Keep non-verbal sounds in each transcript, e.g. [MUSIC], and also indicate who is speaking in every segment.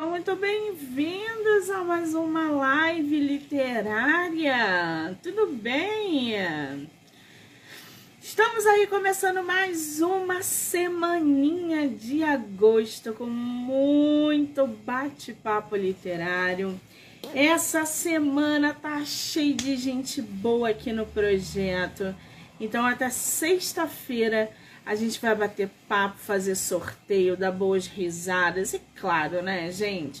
Speaker 1: Muito bem-vindos a mais uma live literária. Tudo bem? Estamos aí começando mais uma semaninha de agosto com muito bate-papo literário. Essa semana tá cheia de gente boa aqui no projeto. Então até sexta-feira a gente vai bater papo, fazer sorteio, dar boas risadas e, claro, né, gente?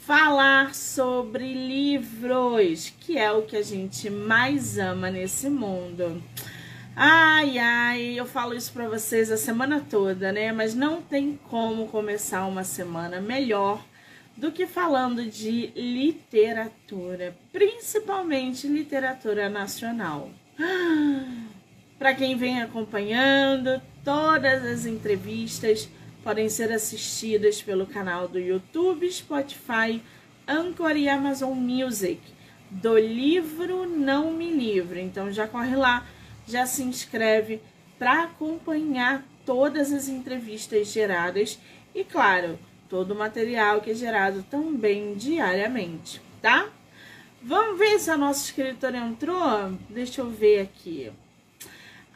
Speaker 1: Falar sobre livros, que é o que a gente mais ama nesse mundo. Ai, ai, eu falo isso para vocês a semana toda, né? Mas não tem como começar uma semana melhor do que falando de literatura, principalmente literatura nacional. [GASPS] Para quem vem acompanhando, Todas as entrevistas podem ser assistidas pelo canal do YouTube, Spotify, Anchor e Amazon Music do livro Não Me Livre. Então já corre lá, já se inscreve para acompanhar todas as entrevistas geradas e, claro, todo o material que é gerado também diariamente, tá? Vamos ver se a nossa escritora entrou? Deixa eu ver aqui.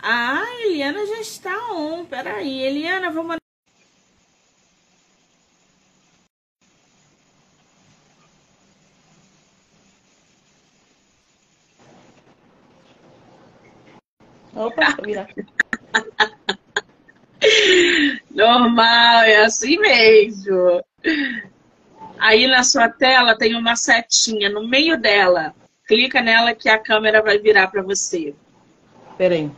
Speaker 1: Ah, Eliana já está on. Peraí, Eliana, vou mandar.
Speaker 2: Opa, virar.
Speaker 1: Normal, é assim mesmo. Aí na sua tela tem uma setinha no meio dela. Clica nela que a câmera vai virar para você.
Speaker 2: Peraí.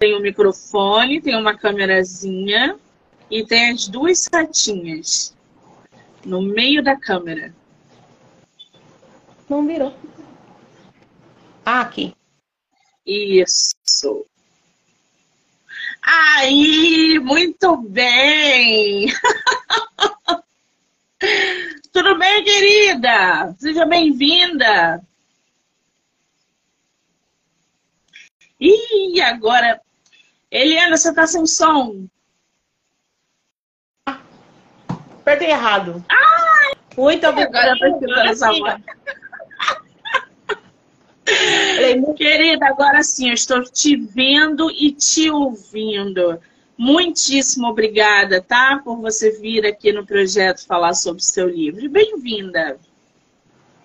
Speaker 1: Tem um microfone, tem uma câmerazinha e tem as duas setinhas no meio da câmera.
Speaker 2: Não virou. Ah, aqui.
Speaker 1: Isso. Aí, muito bem! [LAUGHS] Tudo bem, querida? Seja bem-vinda! E agora Eliana, você tá sem som.
Speaker 2: Apertei errado.
Speaker 1: Ah!
Speaker 2: Muito obrigada por escutar essa voz.
Speaker 1: Querida, agora sim, eu estou te vendo e te ouvindo. Muitíssimo obrigada, tá? Por você vir aqui no projeto falar sobre o seu livro. Bem-vinda.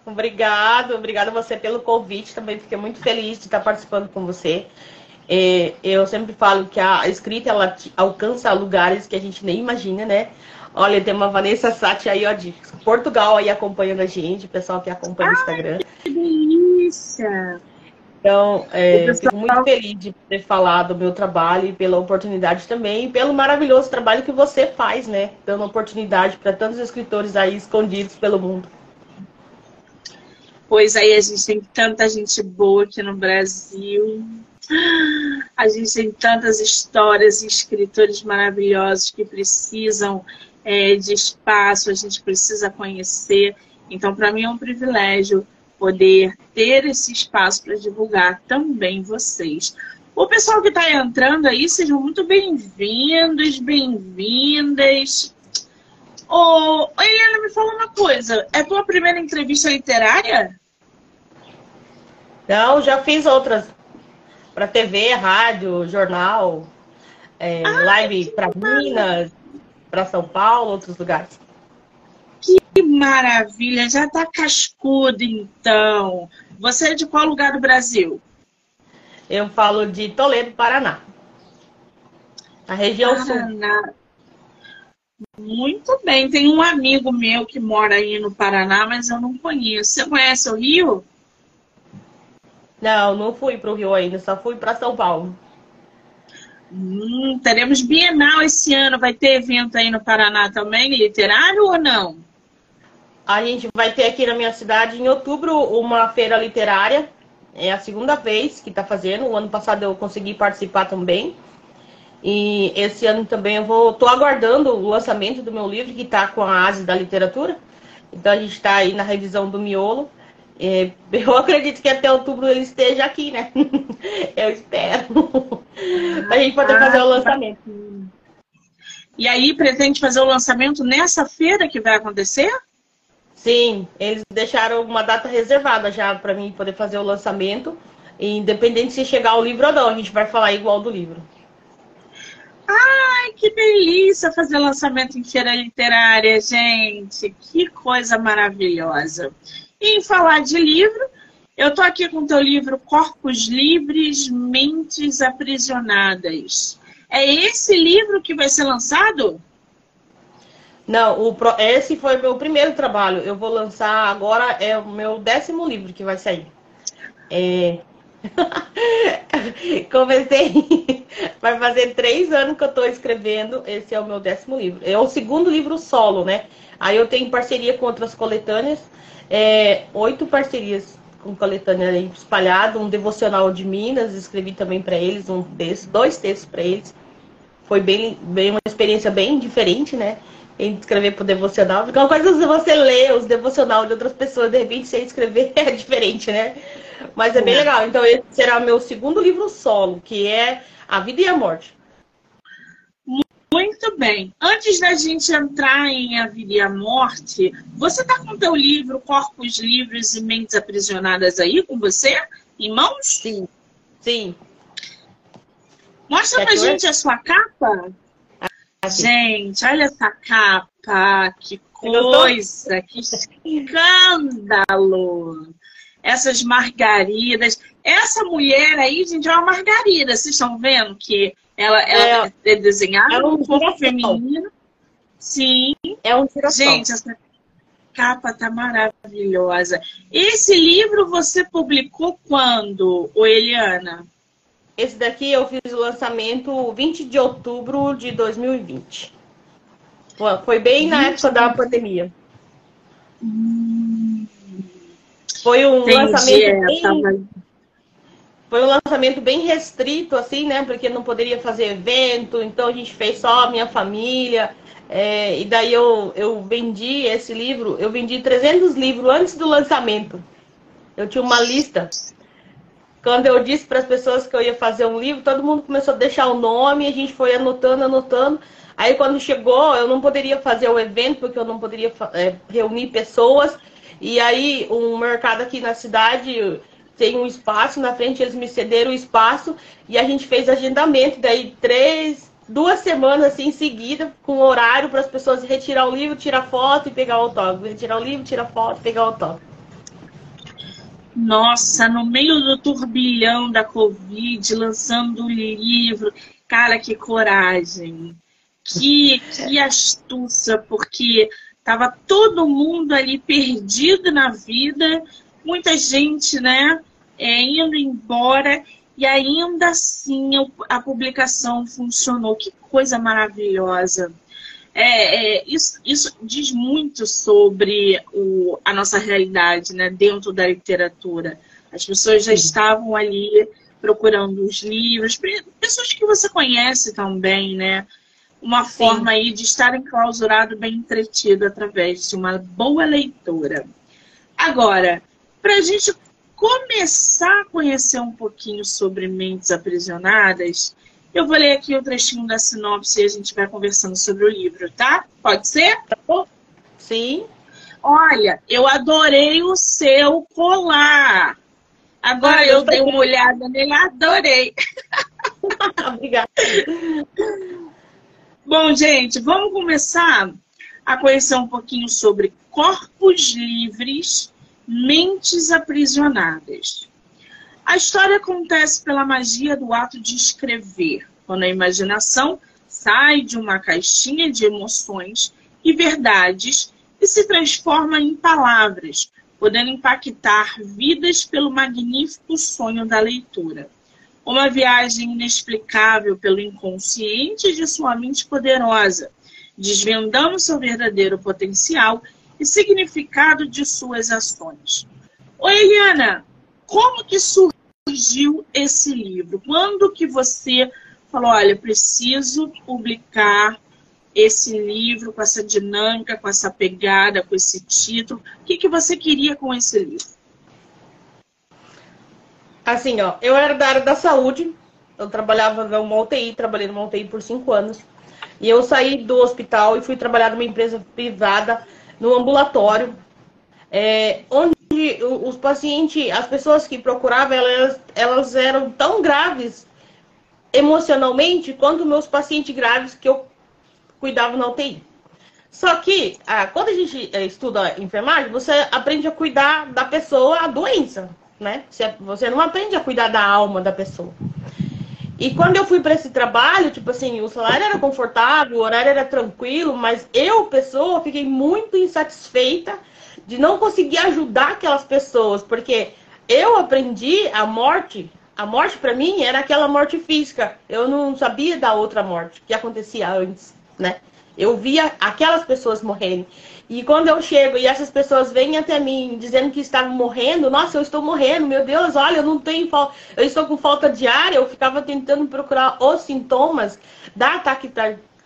Speaker 2: Obrigado, obrigada você pelo convite. Também fiquei muito feliz de estar participando com você. É, eu sempre falo que a escrita ela alcança lugares que a gente nem imagina, né? Olha, tem uma Vanessa Sati aí, ó, de Portugal aí acompanhando a gente, o pessoal que acompanha o Instagram.
Speaker 1: Que delícia!
Speaker 2: Então, é, pessoal... fico muito feliz de ter falado do meu trabalho e pela oportunidade também, e pelo maravilhoso trabalho que você faz, né? Dando oportunidade para tantos escritores aí escondidos pelo mundo.
Speaker 1: Pois aí, a gente tem tanta gente boa aqui no Brasil. A gente tem tantas histórias e escritores maravilhosos que precisam é, de espaço, a gente precisa conhecer. Então, para mim é um privilégio poder ter esse espaço para divulgar também vocês. O pessoal que está entrando aí, sejam muito bem-vindos, bem-vindas. Ô, Helena, me fala uma coisa. É tua primeira entrevista literária?
Speaker 2: Não, já fiz outras para TV, rádio, jornal, é, ah, live para Minas, para São Paulo, outros lugares.
Speaker 1: Que maravilha! Já tá cascudo, então. Você é de qual lugar do Brasil?
Speaker 2: Eu falo de Toledo, Paraná. A região Paraná. sul.
Speaker 1: Muito bem. Tem um amigo meu que mora aí no Paraná, mas eu não conheço. Você conhece o Rio?
Speaker 2: Não, não fui para o Rio ainda, só fui para São Paulo.
Speaker 1: Hum, teremos Bienal esse ano. Vai ter evento aí no Paraná também, literário ou não?
Speaker 2: A gente vai ter aqui na minha cidade, em outubro, uma feira literária. É a segunda vez que está fazendo. O ano passado eu consegui participar também. E esse ano também eu vou. Estou aguardando o lançamento do meu livro, que está com a ASE da literatura. Então a gente está aí na revisão do miolo. É, eu acredito que até outubro ele esteja aqui, né? [LAUGHS] eu espero. a gente poder fazer o lançamento.
Speaker 1: E aí pretende fazer o lançamento nessa feira que vai acontecer?
Speaker 2: Sim, eles deixaram uma data reservada já para mim poder fazer o lançamento. Independente se chegar o livro ou não, a gente vai falar igual do livro.
Speaker 1: Ai, que delícia fazer lançamento em feira literária, gente. Que coisa maravilhosa. Em falar de livro, eu tô aqui com o teu livro Corpos Livres, Mentes Aprisionadas. É esse livro que vai ser lançado?
Speaker 2: Não, o, esse foi meu primeiro trabalho. Eu vou lançar agora, é o meu décimo livro que vai sair. É... [LAUGHS] Comecei, [LAUGHS] vai fazer três anos que eu estou escrevendo. Esse é o meu décimo livro. É o segundo livro solo, né? Aí eu tenho parceria com outras coletâneas, é, oito parcerias com coletânea espalhado, um devocional de Minas, escrevi também para eles, um desses, dois textos para eles. Foi bem, bem uma experiência bem diferente, né? em escrever pro devocional. Porque uma coisa é você ler os devocional de outras pessoas, de repente você escrever [LAUGHS] é diferente, né? Mas é bem legal. Então, esse será meu segundo livro solo, que é A Vida e a Morte.
Speaker 1: Muito bem. Antes da gente entrar em A Vida e a Morte, você tá com o teu livro Corpos Livres e Mentes Aprisionadas aí com você? Em mãos?
Speaker 2: Sim. Sim.
Speaker 1: Mostra Quer pra gente a sua capa. Gente, olha essa capa, que coisa, que escândalo! Essas margaridas. Essa mulher aí, gente, é uma margarida. Vocês estão vendo que ela, ela é, é desenhada é um corpo feminino? Sim.
Speaker 2: É um girassol.
Speaker 1: Gente, essa capa tá maravilhosa. Esse livro você publicou quando, o Eliana?
Speaker 2: Esse daqui eu fiz o lançamento 20 de outubro de 2020. Foi bem na época da pandemia. Foi um Entendi, lançamento é, bem... Foi um lançamento bem restrito, assim, né? Porque não poderia fazer evento, então a gente fez só a minha família. É, e daí eu, eu vendi esse livro, eu vendi 300 livros antes do lançamento. Eu tinha uma lista quando eu disse para as pessoas que eu ia fazer um livro, todo mundo começou a deixar o nome, a gente foi anotando, anotando. Aí quando chegou, eu não poderia fazer o evento, porque eu não poderia é, reunir pessoas. E aí um mercado aqui na cidade tem um espaço na frente, eles me cederam o espaço e a gente fez agendamento. Daí três, duas semanas assim em seguida, com horário para as pessoas retirar o livro, tirar foto e pegar o autógrafo. Retirar o livro, tirar foto e pegar o autógrafo.
Speaker 1: Nossa, no meio do turbilhão da Covid, lançando o livro. Cara, que coragem. Que, que astúcia, porque tava todo mundo ali perdido na vida, muita gente, né, é, indo embora, e ainda assim a publicação funcionou. Que coisa maravilhosa. É, é, isso, isso diz muito sobre o, a nossa realidade né, dentro da literatura. As pessoas já estavam ali procurando os livros, pessoas que você conhece também, né? Uma Sim. forma aí de estar enclausurado, bem entretido através de uma boa leitura. Agora, para a gente começar a conhecer um pouquinho sobre Mentes Aprisionadas, eu vou ler aqui o trechinho da sinopse e a gente vai conversando sobre o livro, tá? Pode ser? Tá
Speaker 2: bom? Sim.
Speaker 1: Olha, eu adorei o seu colar. Agora ah, eu, eu dei uma olhada nele, adorei. [LAUGHS]
Speaker 2: Obrigada.
Speaker 1: Bom, gente, vamos começar a conhecer um pouquinho sobre corpos livres, mentes aprisionadas. A história acontece pela magia do ato de escrever, quando a imaginação sai de uma caixinha de emoções e verdades e se transforma em palavras, podendo impactar vidas pelo magnífico sonho da leitura. Uma viagem inexplicável pelo inconsciente de sua mente poderosa, desvendando seu verdadeiro potencial e significado de suas ações. Oi, Eliana, como que surgiu esse livro? Quando que você falou, olha, preciso publicar esse livro com essa dinâmica, com essa pegada, com esse título? O que, que você queria com esse livro?
Speaker 2: Assim, ó, eu era da área da saúde, eu trabalhava numa UTI, trabalhei numa UTI por cinco anos. E eu saí do hospital e fui trabalhar numa empresa privada, no ambulatório, é, onde os pacientes, as pessoas que procuravam, elas, elas eram tão graves emocionalmente quanto meus pacientes graves que eu cuidava na UTI. Só que, ah, quando a gente eh, estuda enfermagem, você aprende a cuidar da pessoa, a doença, né? Você, você não aprende a cuidar da alma da pessoa. E quando eu fui para esse trabalho, tipo assim, o salário era confortável, o horário era tranquilo, mas eu, pessoa, fiquei muito insatisfeita de não conseguir ajudar aquelas pessoas, porque eu aprendi a morte, a morte para mim era aquela morte física. Eu não sabia da outra morte que acontecia antes, né? Eu via aquelas pessoas morrerem. E quando eu chego e essas pessoas vêm até mim dizendo que estavam morrendo, nossa, eu estou morrendo, meu Deus, olha, eu não tenho eu estou com falta de ar, eu ficava tentando procurar os sintomas da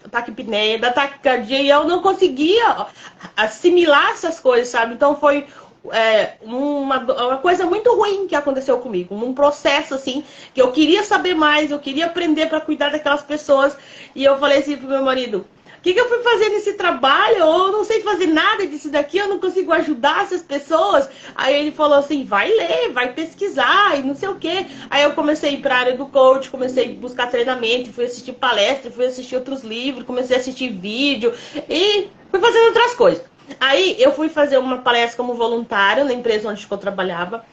Speaker 2: taquipneia, da taquicardia, e eu não conseguia assimilar essas coisas, sabe? Então foi é, uma, uma coisa muito ruim que aconteceu comigo, um processo assim, que eu queria saber mais, eu queria aprender para cuidar daquelas pessoas, e eu falei assim pro meu marido, o que, que, eu fui fazer nesse trabalho? Eu não sei fazer nada disso daqui, eu não consigo ajudar essas pessoas. Aí ele falou assim: vai ler, vai pesquisar e não sei o quê. Aí eu comecei a ir para a área do coach, comecei a buscar treinamento, fui assistir palestra, fui assistir outros livros, comecei a assistir vídeo e fui fazendo outras coisas. Aí eu fui fazer uma palestra como voluntário na empresa onde eu trabalhava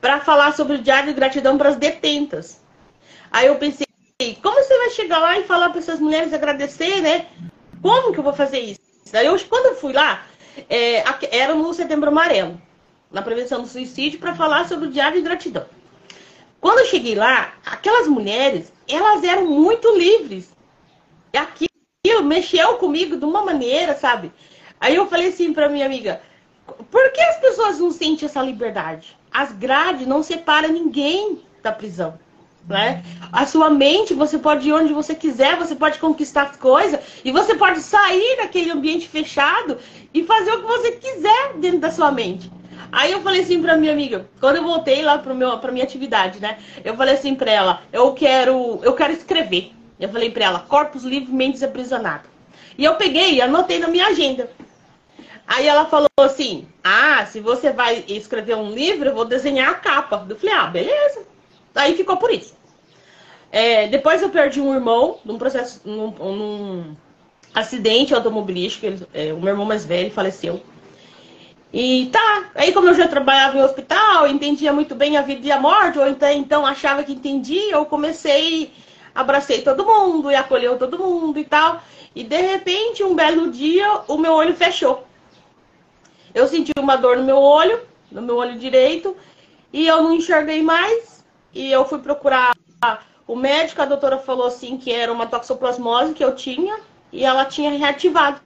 Speaker 2: para falar sobre o diário de gratidão para as detentas. Aí eu pensei, como você vai chegar lá e falar para essas mulheres agradecer, né? Como que eu vou fazer isso? Daí eu, quando eu fui lá, é, era no Setembro Amarelo, na prevenção do suicídio, para falar sobre o diário de gratidão. Quando eu cheguei lá, aquelas mulheres, elas eram muito livres. E aquilo mexeu comigo de uma maneira, sabe? Aí eu falei assim para minha amiga, por que as pessoas não sentem essa liberdade? As grades não separam ninguém da prisão né? A sua mente, você pode ir onde você quiser, você pode conquistar as coisas e você pode sair daquele ambiente fechado e fazer o que você quiser dentro da sua mente. Aí eu falei assim pra minha amiga, quando eu voltei lá pro meu, pra minha atividade, né? Eu falei assim pra ela, eu quero, eu quero escrever. Eu falei pra ela, corpos livres, mentes aprisionadas. E eu peguei e anotei na minha agenda. Aí ela falou assim: Ah, se você vai escrever um livro, eu vou desenhar a capa. Eu falei, ah, beleza. Aí ficou por isso. É, depois eu perdi um irmão num processo, num, num acidente automobilístico. Ele, é, o meu irmão mais velho faleceu. E tá, aí como eu já trabalhava em hospital, entendia muito bem a vida e a morte, ou então, então achava que entendia, eu comecei, abracei todo mundo e acolheu todo mundo e tal. E de repente, um belo dia, o meu olho fechou. Eu senti uma dor no meu olho, no meu olho direito, e eu não enxerguei mais. E eu fui procurar o médico, a doutora falou assim que era uma toxoplasmose que eu tinha e ela tinha reativado.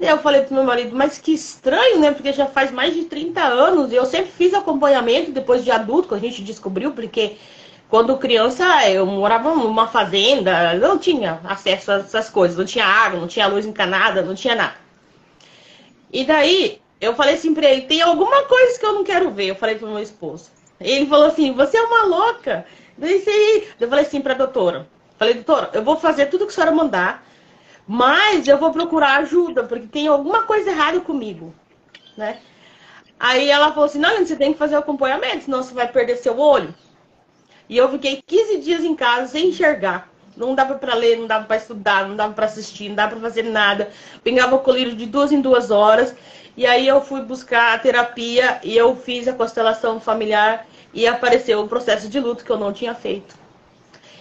Speaker 2: E eu falei pro meu marido, mas que estranho, né? Porque já faz mais de 30 anos e eu sempre fiz acompanhamento depois de adulto, que a gente descobriu, porque quando criança eu morava numa fazenda, não tinha acesso a essas coisas, não tinha água, não tinha luz encanada, não tinha nada. E daí eu falei assim pra ele, tem alguma coisa que eu não quero ver, eu falei pro meu esposo. Ele falou assim: Você é uma louca. Eu falei assim para a doutora: Falei, doutora, eu vou fazer tudo que a senhora mandar, mas eu vou procurar ajuda, porque tem alguma coisa errada comigo. Né? Aí ela falou assim: Não, você tem que fazer o acompanhamento, senão você vai perder seu olho. E eu fiquei 15 dias em casa sem enxergar. Não dava para ler, não dava para estudar, não dava para assistir, não dava para fazer nada. Pegava o colírio de duas em duas horas. E aí eu fui buscar a terapia e eu fiz a constelação familiar e apareceu o processo de luto que eu não tinha feito.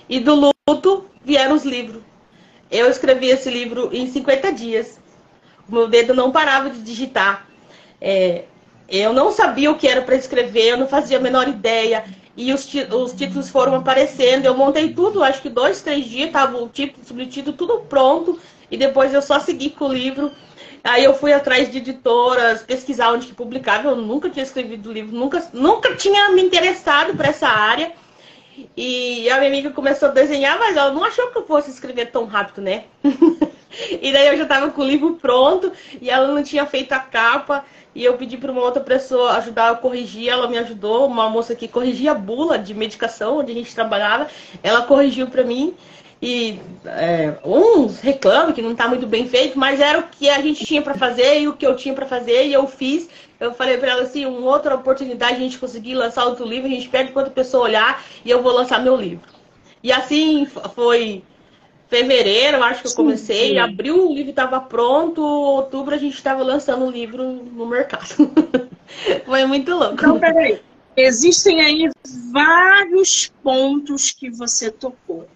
Speaker 2: E do luto vieram os livros. Eu escrevi esse livro em 50 dias. O meu dedo não parava de digitar. É, eu não sabia o que era para escrever, eu não fazia a menor ideia. E os, os títulos foram aparecendo. Eu montei tudo, acho que dois, três dias, estava o título, subtítulo, tudo pronto. E depois eu só segui com o livro. Aí eu fui atrás de editoras, pesquisar onde que publicava. Eu nunca tinha escrevido livro, nunca, nunca tinha me interessado por essa área. E a minha amiga começou a desenhar, mas ela não achou que eu fosse escrever tão rápido, né? [LAUGHS] e daí eu já estava com o livro pronto e ela não tinha feito a capa. E eu pedi para uma outra pessoa ajudar a corrigir, ela me ajudou, uma moça que corrigia a bula de medicação onde a gente trabalhava, ela corrigiu para mim. E é, uns reclamam que não está muito bem feito, mas era o que a gente tinha para fazer e o que eu tinha para fazer e eu fiz. Eu falei para ela assim, uma outra oportunidade a gente conseguir lançar outro livro, a gente pede quanto pessoa olhar e eu vou lançar meu livro. E assim foi fevereiro, acho que eu comecei, sim, sim. abril o livro estava pronto, outubro a gente estava lançando o livro no mercado. [LAUGHS] foi muito louco.
Speaker 1: Então, peraí. Existem aí vários pontos que você tocou.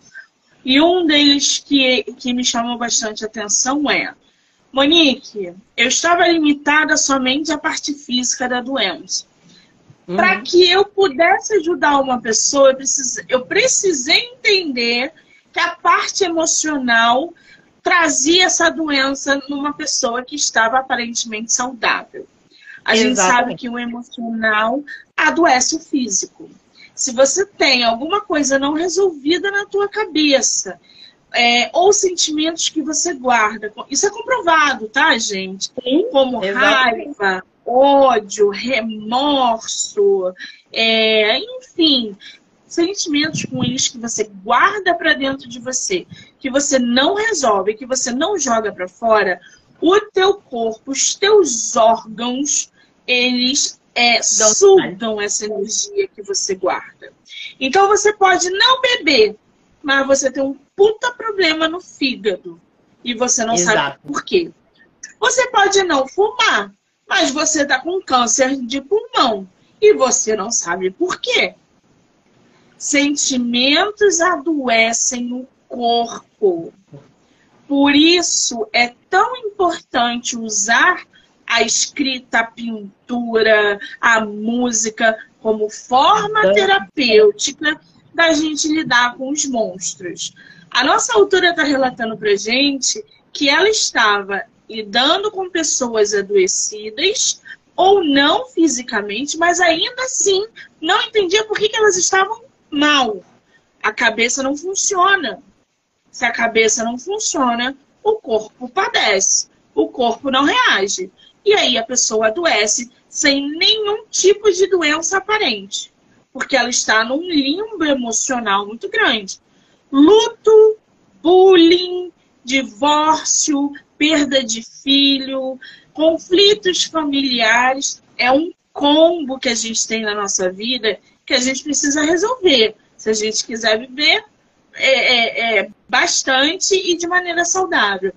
Speaker 1: E um deles que, que me chamou bastante atenção é: Monique, eu estava limitada somente à parte física da doença. Uhum. Para que eu pudesse ajudar uma pessoa, eu precisei, eu precisei entender que a parte emocional trazia essa doença numa pessoa que estava aparentemente saudável. A Exatamente. gente sabe que o emocional adoece o físico. Se você tem alguma coisa não resolvida na tua cabeça, é, ou sentimentos que você guarda, isso é comprovado, tá, gente? Sim, Como exatamente. raiva, ódio, remorso, é, enfim, sentimentos ruins que você guarda para dentro de você, que você não resolve, que você não joga para fora, o teu corpo, os teus órgãos, eles é, sugam essa energia que você guarda. Então você pode não beber, mas você tem um puta problema no fígado e você não Exato. sabe por quê. Você pode não fumar, mas você está com câncer de pulmão e você não sabe por quê. Sentimentos adoecem o corpo. Por isso é tão importante usar a escrita, a pintura, a música como forma terapêutica da gente lidar com os monstros. A nossa autora está relatando para gente que ela estava lidando com pessoas adoecidas ou não fisicamente, mas ainda assim não entendia por que, que elas estavam mal. A cabeça não funciona. Se a cabeça não funciona, o corpo padece, o corpo não reage. E aí a pessoa adoece sem nenhum tipo de doença aparente, porque ela está num limbo emocional muito grande. Luto, bullying, divórcio, perda de filho, conflitos familiares, é um combo que a gente tem na nossa vida que a gente precisa resolver. Se a gente quiser viver é, é, é bastante e de maneira saudável.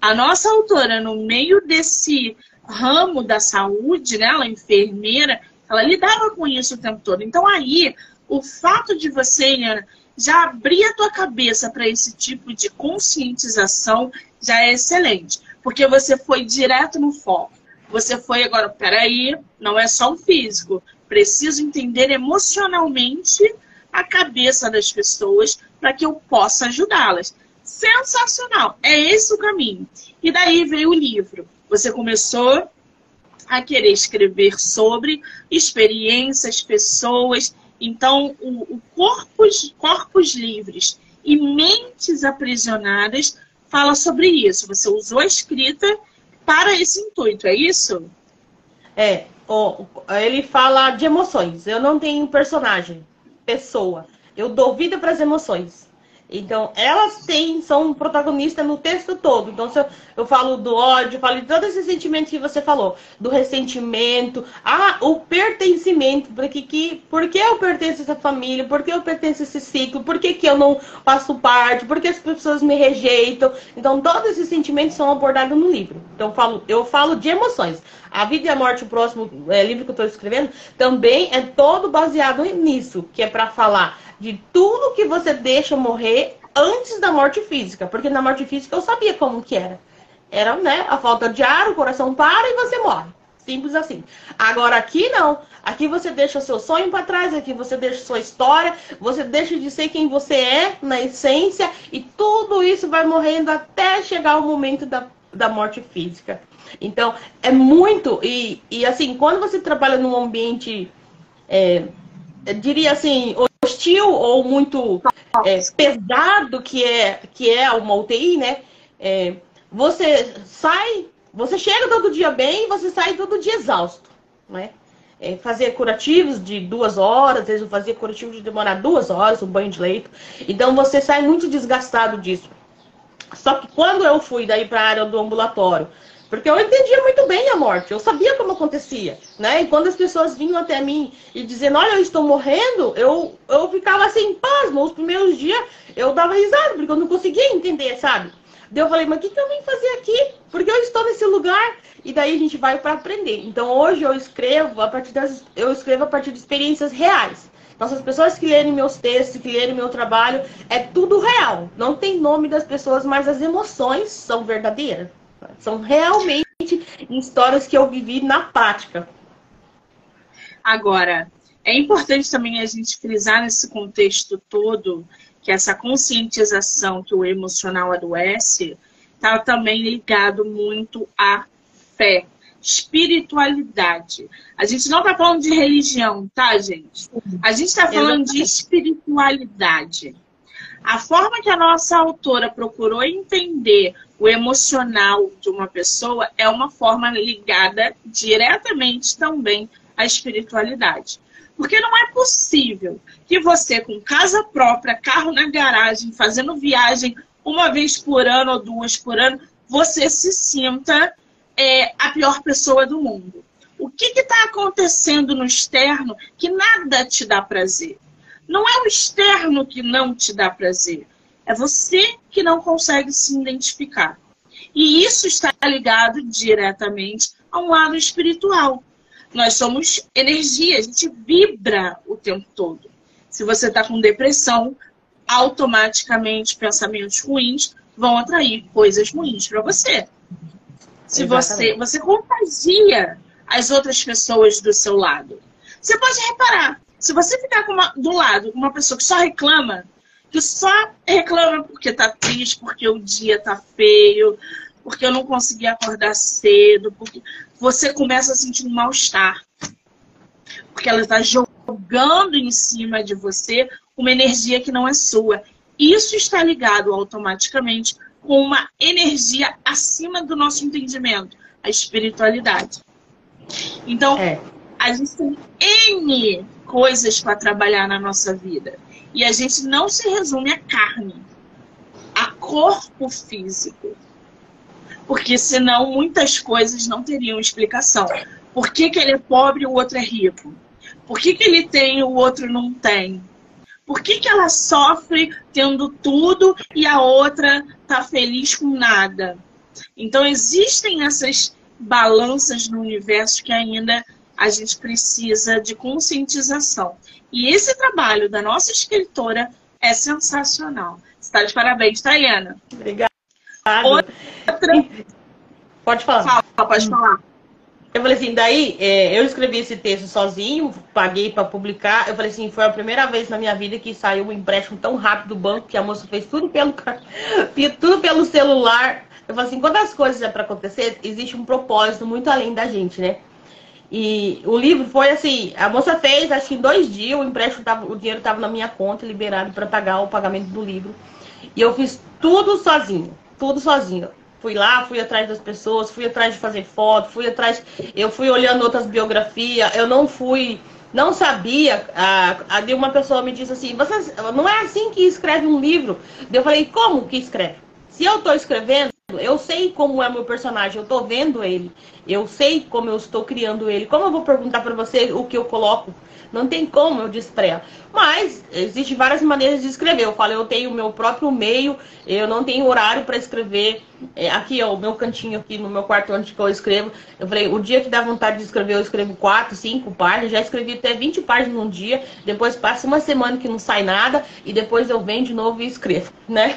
Speaker 1: A nossa autora, no meio desse ramo da saúde, né, ela é enfermeira, ela lidava com isso o tempo todo. Então aí, o fato de você, Eliana, já abrir a tua cabeça para esse tipo de conscientização já é excelente, porque você foi direto no foco. Você foi agora, peraí, não é só o físico, preciso entender emocionalmente a cabeça das pessoas para que eu possa ajudá-las. Sensacional! É esse o caminho. E daí veio o livro. Você começou a querer escrever sobre experiências, pessoas. Então, o, o corpos, corpos livres e mentes aprisionadas fala sobre isso. Você usou a escrita para esse intuito, é isso?
Speaker 2: É, ele fala de emoções. Eu não tenho personagem, pessoa. Eu dou vida para as emoções. Então, elas têm, são protagonistas no texto todo. Então, se eu, eu falo do ódio, falo de todos esses sentimentos que você falou, do ressentimento, ah, o pertencimento, porque que, por que eu pertenço a essa família, por que eu pertenço a esse ciclo, por que, que eu não faço parte, por que as pessoas me rejeitam. Então, todos esses sentimentos são abordados no livro. Então, eu falo, eu falo de emoções. A Vida e a Morte, o próximo é, livro que eu estou escrevendo, também é todo baseado nisso, que é para falar de tudo que você deixa morrer antes da morte física. Porque na morte física eu sabia como que era. Era, né, a falta de ar, o coração para e você morre. Simples assim. Agora aqui não. Aqui você deixa seu sonho para trás, aqui você deixa sua história, você deixa de ser quem você é na essência e tudo isso vai morrendo até chegar o momento da, da morte física. Então, é muito. E, e assim, quando você trabalha num ambiente, é, diria assim, hostil ou muito é, pesado que é que é uma UTI, né? É, você sai, você chega todo dia bem e você sai todo dia exausto, né? é, fazer curativos de duas horas, às vezes eu fazia curativo de demorar duas horas, um banho de leito. Então você sai muito desgastado disso. Só que quando eu fui daí para a área do ambulatório, porque eu entendia muito bem a morte, eu sabia como acontecia, né? E quando as pessoas vinham até mim e dizendo, olha, eu estou morrendo, eu, eu ficava assim, pasmo. Os primeiros dias eu dava risada, porque eu não conseguia entender, sabe? Daí eu falei, mas o que, que eu vim fazer aqui? Porque eu estou nesse lugar e daí a gente vai para aprender. Então hoje eu escrevo a partir das eu escrevo a partir de experiências reais. Então, as pessoas que lerem meus textos, que lerem meu trabalho, é tudo real. Não tem nome das pessoas, mas as emoções são verdadeiras. São realmente histórias que eu vivi na prática.
Speaker 1: Agora, é importante também a gente frisar nesse contexto todo que essa conscientização que o emocional adoece está também ligado muito à fé, espiritualidade. A gente não está falando de religião, tá, gente? A gente está falando de espiritualidade. A forma que a nossa autora procurou entender o emocional de uma pessoa é uma forma ligada diretamente também à espiritualidade. Porque não é possível que você, com casa própria, carro na garagem, fazendo viagem uma vez por ano ou duas por ano, você se sinta é, a pior pessoa do mundo. O que está acontecendo no externo que nada te dá prazer? Não é o externo que não te dá prazer, é você que não consegue se identificar. E isso está ligado diretamente a um lado espiritual. Nós somos energia, a gente vibra o tempo todo. Se você está com depressão, automaticamente pensamentos ruins vão atrair coisas ruins para você. Se você, você contagia as outras pessoas do seu lado. Você pode reparar, se você ficar uma, do lado com uma pessoa que só reclama, que só reclama porque tá triste, porque o dia tá feio, porque eu não consegui acordar cedo, porque você começa a sentir um mal-estar. Porque ela está jogando em cima de você uma energia que não é sua. Isso está ligado automaticamente com uma energia acima do nosso entendimento, a espiritualidade. Então, é. a gente tem N coisas para trabalhar na nossa vida. E a gente não se resume a carne, a corpo físico. Porque senão muitas coisas não teriam explicação. Por que, que ele é pobre e o outro é rico? Por que, que ele tem e o outro não tem? Por que, que ela sofre tendo tudo e a outra tá feliz com nada? Então existem essas balanças no universo que ainda a gente precisa de conscientização. E esse trabalho da nossa escritora é sensacional. Está de parabéns, Tayana.
Speaker 2: Obrigada.
Speaker 1: Outra...
Speaker 2: Pode falar.
Speaker 1: Fala, pode falar.
Speaker 2: Eu falei assim, daí é, eu escrevi esse texto sozinho, paguei para publicar. Eu falei assim, foi a primeira vez na minha vida que saiu um empréstimo tão rápido do banco que a moça fez tudo pelo [LAUGHS] tudo pelo celular. Eu falei assim, quando as coisas é para acontecer, existe um propósito muito além da gente, né? E o livro foi assim, a moça fez, acho que em dois dias, o empréstimo tava, o dinheiro estava na minha conta, liberado para pagar o pagamento do livro. E eu fiz tudo sozinho, tudo sozinho. Fui lá, fui atrás das pessoas, fui atrás de fazer foto, fui atrás. Eu fui olhando outras biografias, eu não fui. Não sabia. A, uma pessoa me disse assim: Você, não é assim que escreve um livro. Eu falei: Como que escreve? Se eu estou escrevendo, eu sei como é meu personagem, eu estou vendo ele, eu sei como eu estou criando ele. Como eu vou perguntar para você o que eu coloco não tem como eu ela. Mas existem várias maneiras de escrever. Eu falo, eu tenho o meu próprio meio, eu não tenho horário para escrever. É, aqui, ó, o meu cantinho aqui no meu quarto onde eu escrevo. Eu falei, o dia que dá vontade de escrever, eu escrevo quatro, cinco páginas. Já escrevi até 20 páginas num dia. Depois passa uma semana que não sai nada. E depois eu venho de novo e escrevo, [LAUGHS] né?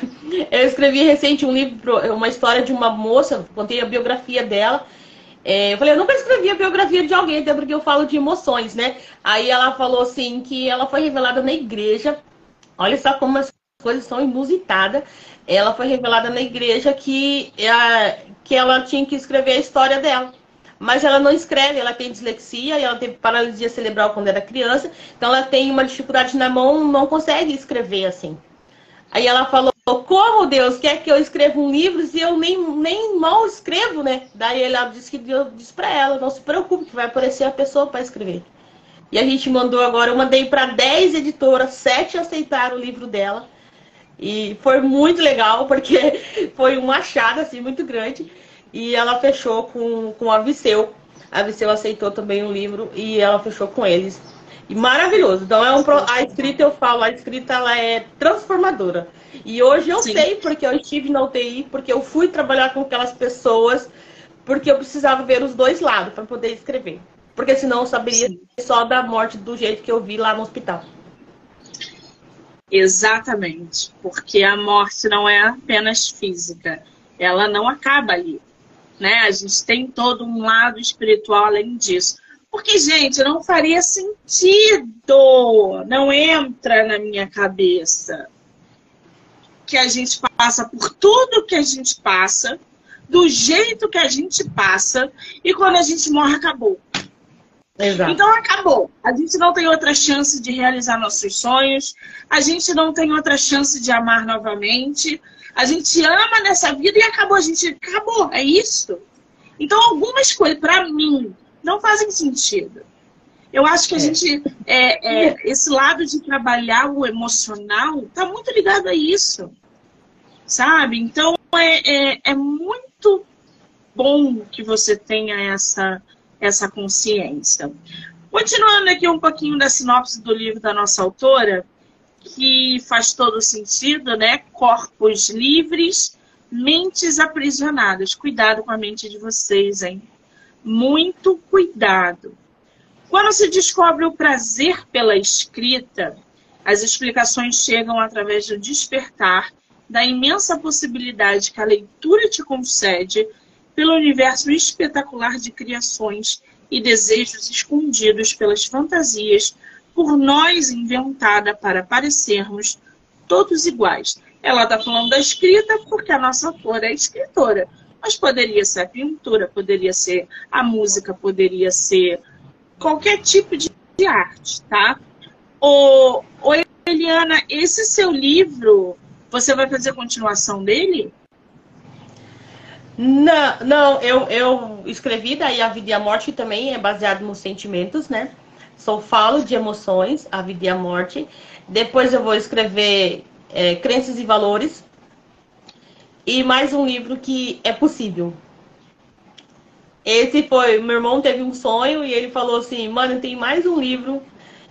Speaker 2: Eu escrevi recente um livro, uma história de uma moça, contei a biografia dela. É, eu falei, eu nunca escrevi a biografia de alguém, até porque eu falo de emoções, né? Aí ela falou assim que ela foi revelada na igreja. Olha só como as coisas são inusitadas. Ela foi revelada na igreja que, é, que ela tinha que escrever a história dela. Mas ela não escreve, ela tem dislexia e ela teve paralisia cerebral quando era criança. Então ela tem uma dificuldade na mão, não consegue escrever assim. Aí ela falou, como Deus quer que eu escreva um livro se eu nem, nem mal escrevo, né? Daí ela disse que Deus disse para ela, não se preocupe que vai aparecer a pessoa para escrever. E a gente mandou agora, eu mandei para 10 editoras, 7 aceitaram o livro dela. E foi muito legal, [LAUGHS] porque foi um achado assim, muito grande. E ela fechou com, com a Viseu. A Viseu aceitou também o livro e ela fechou com eles. E maravilhoso. Então é um a escrita eu falo, a escrita ela é transformadora. E hoje eu Sim. sei porque eu estive na UTI, porque eu fui trabalhar com aquelas pessoas, porque eu precisava ver os dois lados para poder escrever. Porque senão eu saberia Sim. só da morte do jeito que eu vi lá no hospital.
Speaker 1: Exatamente, porque a morte não é apenas física, ela não acaba ali, né? A gente tem todo um lado espiritual além disso. Porque, gente, não faria sentido, não entra na minha cabeça que a gente passa por tudo que a gente passa, do jeito que a gente passa, e quando a gente morre, acabou. Exato. Então acabou. A gente não tem outra chance de realizar nossos sonhos, a gente não tem outra chance de amar novamente. A gente ama nessa vida e acabou. A gente acabou. É isso. Então algumas coisas, para mim, não fazem sentido. Eu acho que a é. gente, é, é, esse lado de trabalhar o emocional está muito ligado a isso, sabe? Então é, é, é muito bom que você tenha essa essa consciência. Continuando aqui um pouquinho da sinopse do livro da nossa autora, que faz todo sentido, né? Corpos livres, mentes aprisionadas. Cuidado com a mente de vocês, hein? Muito cuidado. Quando se descobre o prazer pela escrita, as explicações chegam através do despertar da imensa possibilidade que a leitura te concede pelo universo espetacular de criações e desejos escondidos pelas fantasias por nós inventada para parecermos todos iguais. Ela está falando da escrita porque a nossa autora é escritora, mas poderia ser a pintura, poderia ser a música, poderia ser qualquer tipo de arte, tá? Ô Eliana, esse seu livro, você vai fazer continuação dele?
Speaker 2: Não, não eu, eu escrevi daí A Vida e a Morte, também é baseado nos sentimentos, né? Só falo de emoções, A Vida e a Morte. Depois eu vou escrever é, Crenças e Valores. E mais um livro que é possível. Esse foi, meu irmão teve um sonho e ele falou assim, mano, tem mais um livro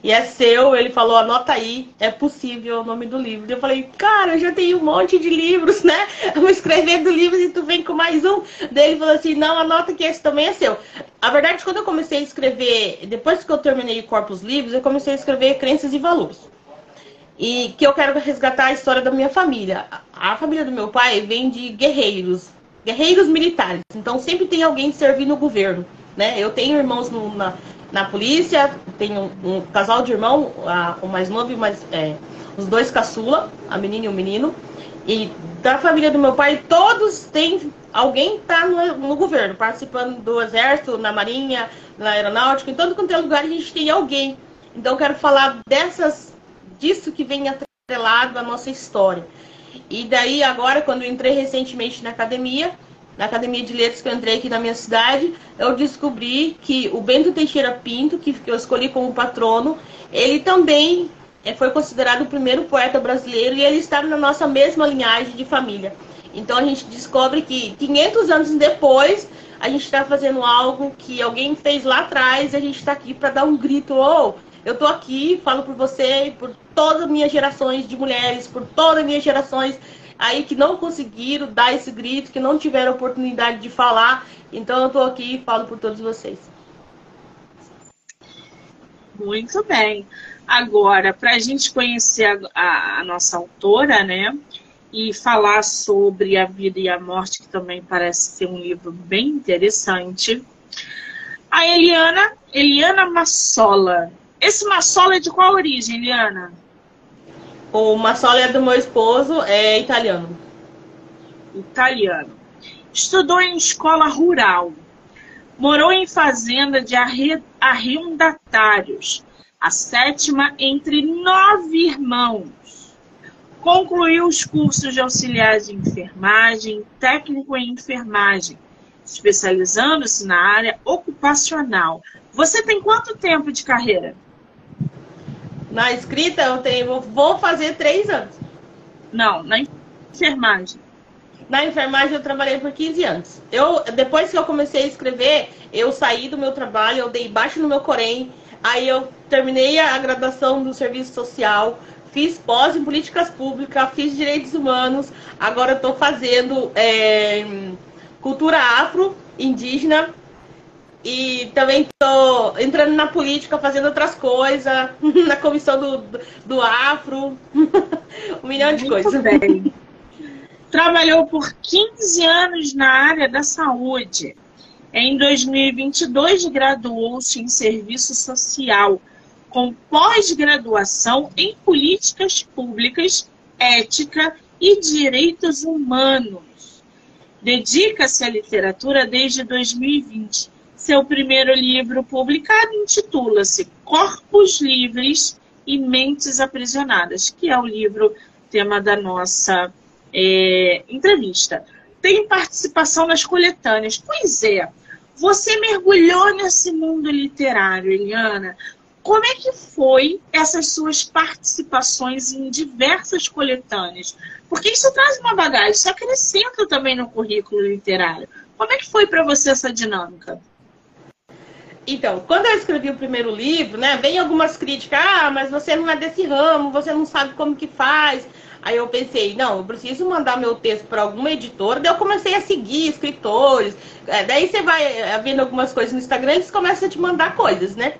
Speaker 2: e é seu. Ele falou, anota aí, é possível o nome do livro. Eu falei, cara, eu já tenho um monte de livros, né? Eu vou escrevendo livros e tu vem com mais um. Daí ele falou assim, não, anota que esse também é seu. A verdade, quando eu comecei a escrever, depois que eu terminei Corpos Livros, eu comecei a escrever Crenças e Valores. E que eu quero resgatar a história da minha família. A família do meu pai vem de guerreiros, guerreiros militares. Então sempre tem alguém servindo o governo. Né? Eu tenho irmãos no, na, na polícia, tenho um, um casal de irmão, a, o mais novo e mais, é, os dois caçula, a menina e o menino. E da família do meu pai, todos têm. Alguém está no, no, governo, participando do exército, na marinha, na aeronáutica, em todo quanto é lugar a gente tem alguém. Então quero falar dessas, disso que vem atrelado à nossa história. E daí agora, quando entrei recentemente na academia, na Academia de Letras que eu entrei aqui na minha cidade, eu descobri que o Bento Teixeira Pinto, que eu escolhi como patrono, ele também é, foi considerado o primeiro poeta brasileiro e ele está na nossa mesma linhagem de família. Então a gente descobre que 500 anos depois a gente está fazendo algo que alguém fez lá atrás e a gente está aqui para dar um grito, oh, eu estou aqui, falo por você, por todas as minhas gerações de mulheres, por todas as minhas gerações aí que não conseguiram dar esse grito, que não tiveram oportunidade de falar. Então eu estou aqui e falo por todos vocês.
Speaker 1: Muito bem. Agora, para a gente conhecer a, a, a, nossa autora, né? E falar sobre a vida e a morte, que também parece ser um livro bem interessante. A Eliana, Eliana Massola. Esse Massola é de qual origem, Eliana?
Speaker 2: O Massola é do meu esposo, é italiano.
Speaker 1: Italiano. Estudou em escola rural. Morou em fazenda de arrendatários, a sétima entre nove irmãos. Concluiu os cursos de auxiliar de enfermagem, técnico em enfermagem, especializando-se na área ocupacional. Você tem quanto tempo de carreira?
Speaker 2: Na escrita eu tenho, vou fazer três anos.
Speaker 1: Não, na enfermagem.
Speaker 2: Na enfermagem eu trabalhei por 15 anos. Eu, depois que eu comecei a escrever, eu saí do meu trabalho, eu dei baixo no meu corém, aí eu terminei a graduação do serviço social, fiz pós em políticas públicas, fiz direitos humanos, agora estou fazendo é, cultura afro, indígena, e também estou entrando na política, fazendo outras coisas, [LAUGHS] na comissão do, do, afro, [LAUGHS] um milhão de Muito coisas. Bem.
Speaker 1: Trabalhou por 15 anos na área da saúde. Em 2022, graduou-se em serviço social, com pós-graduação em políticas públicas, ética e direitos humanos. Dedica-se à literatura desde 2020. Seu primeiro livro publicado intitula-se Corpos Livres e Mentes Aprisionadas, que é o livro tema da nossa é, entrevista. Tem participação nas coletâneas. Pois é, você mergulhou nesse mundo literário, Eliana. Como é que foi essas suas participações em diversas coletâneas? Porque isso traz uma bagagem, isso acrescenta também no currículo literário. Como é que foi para você essa dinâmica?
Speaker 2: Então, quando eu escrevi o primeiro livro, né, vem algumas críticas, ah, mas você não é desse ramo, você não sabe como que faz. Aí eu pensei, não, eu preciso mandar meu texto para alguma editora. Daí eu comecei a seguir escritores. É, daí você vai é, vendo algumas coisas no Instagram, eles começam a te mandar coisas, né?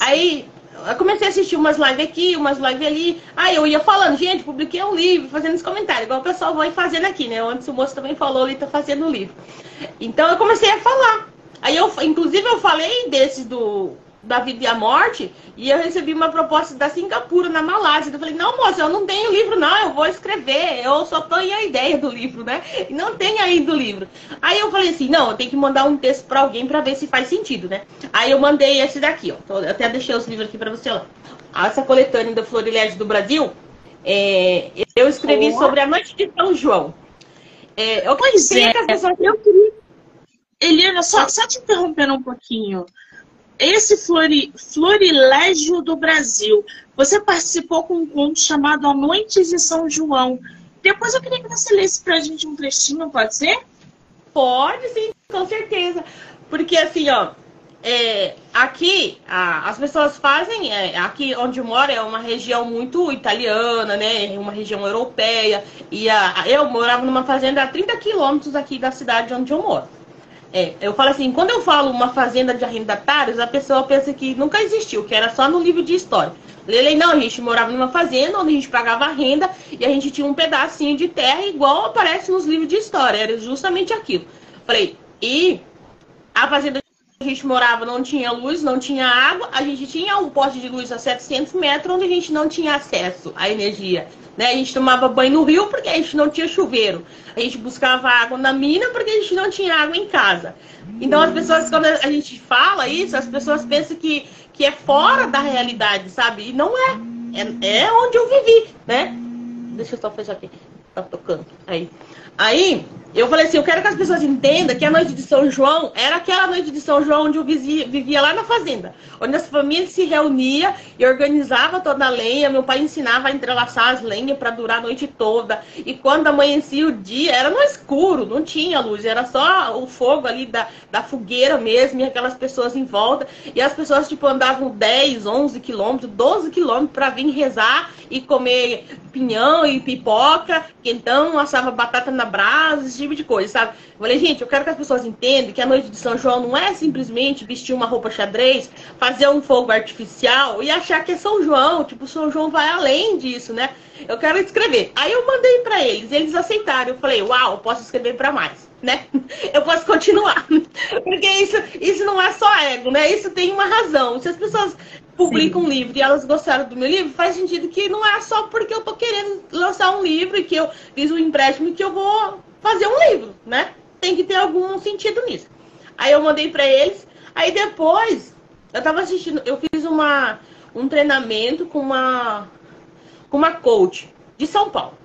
Speaker 2: Aí eu comecei a assistir umas lives aqui, umas lives ali. Aí eu ia falando, gente, publiquei um livro, fazendo os comentários, igual o pessoal vai fazendo aqui, né? Antes o moço também falou, ele tá fazendo o livro. Então eu comecei a falar. Aí eu, inclusive, eu falei desses do da vida e a morte, e eu recebi uma proposta da Singapura, na Malásia. Eu falei, não, moça, eu não tenho livro, não, eu vou escrever, eu só tenho a ideia do livro, né? E não tem ainda o livro. Aí eu falei assim, não, eu tenho que mandar um texto para alguém para ver se faz sentido, né? Aí eu mandei esse daqui, ó. Eu até deixei os livros aqui para você lá. Essa coletânea da Florilégio do Brasil, é, eu escrevi sobre a noite de São João.
Speaker 1: É, eu pois é, pessoas... eu queria... Eliana, só, só te interrompendo um pouquinho esse flori, Florilégio do Brasil, você participou com um conto chamado A Noites de São João. Depois eu queria que você lesse pra gente um trechinho, pode ser?
Speaker 2: Pode sim, com certeza. Porque assim, ó, é, aqui a, as pessoas fazem, é, aqui onde eu moro é uma região muito italiana, né? Uma região europeia. E a, eu morava numa fazenda a 30 quilômetros aqui da cidade onde eu moro. É, eu falo assim, quando eu falo uma fazenda de arrendatários, a pessoa pensa que nunca existiu, que era só no livro de história. Lelei, não, a gente morava numa fazenda onde a gente pagava renda e a gente tinha um pedacinho de terra igual aparece nos livros de história, era justamente aquilo. Falei, e a fazenda a gente morava não tinha luz, não tinha água, a gente tinha um poste de luz a 700 metros onde a gente não tinha acesso à energia. Né? A gente tomava banho no rio porque a gente não tinha chuveiro. A gente buscava água na mina porque a gente não tinha água em casa. Então as pessoas, quando a gente fala isso, as pessoas pensam que, que é fora da realidade, sabe? E não é. É, é onde eu vivi, né? Deixa eu só fechar aqui. Tá tocando. Aí. Aí, eu falei assim, eu quero que as pessoas entendam que a noite de São João era aquela noite de São João onde eu vivia, vivia lá na fazenda, onde as famílias se reuniam e organizava toda a lenha. Meu pai ensinava a entrelaçar as lenhas para durar a noite toda. E quando amanhecia o dia, era no escuro, não tinha luz, era só o fogo ali da, da fogueira mesmo e aquelas pessoas em volta. E as pessoas, tipo, andavam 10, 11 quilômetros, 12 quilômetros para vir rezar e comer pinhão e pipoca, então assava batata na brasa, tipo de coisa, sabe? Eu falei, gente, eu quero que as pessoas entendam que a noite de São João não é simplesmente vestir uma roupa xadrez, fazer um fogo artificial e achar que é São João. Tipo, São João vai além disso, né? Eu quero escrever. Aí eu mandei para eles, eles aceitaram. Eu falei, uau, posso escrever para mais, né? [LAUGHS] Eu posso continuar. [LAUGHS] Porque isso, isso não é só ego, né? Isso tem uma razão. Se as pessoas publicam Sim. um livro e elas gostaram do meu livro, faz sentido que não é só porque eu tô querendo lançar um livro e que eu fiz um empréstimo que eu vou fazer um livro, né? Tem que ter algum sentido nisso. Aí eu mandei para eles. Aí depois, eu tava assistindo, eu fiz uma, um treinamento com uma, com uma coach de São Paulo.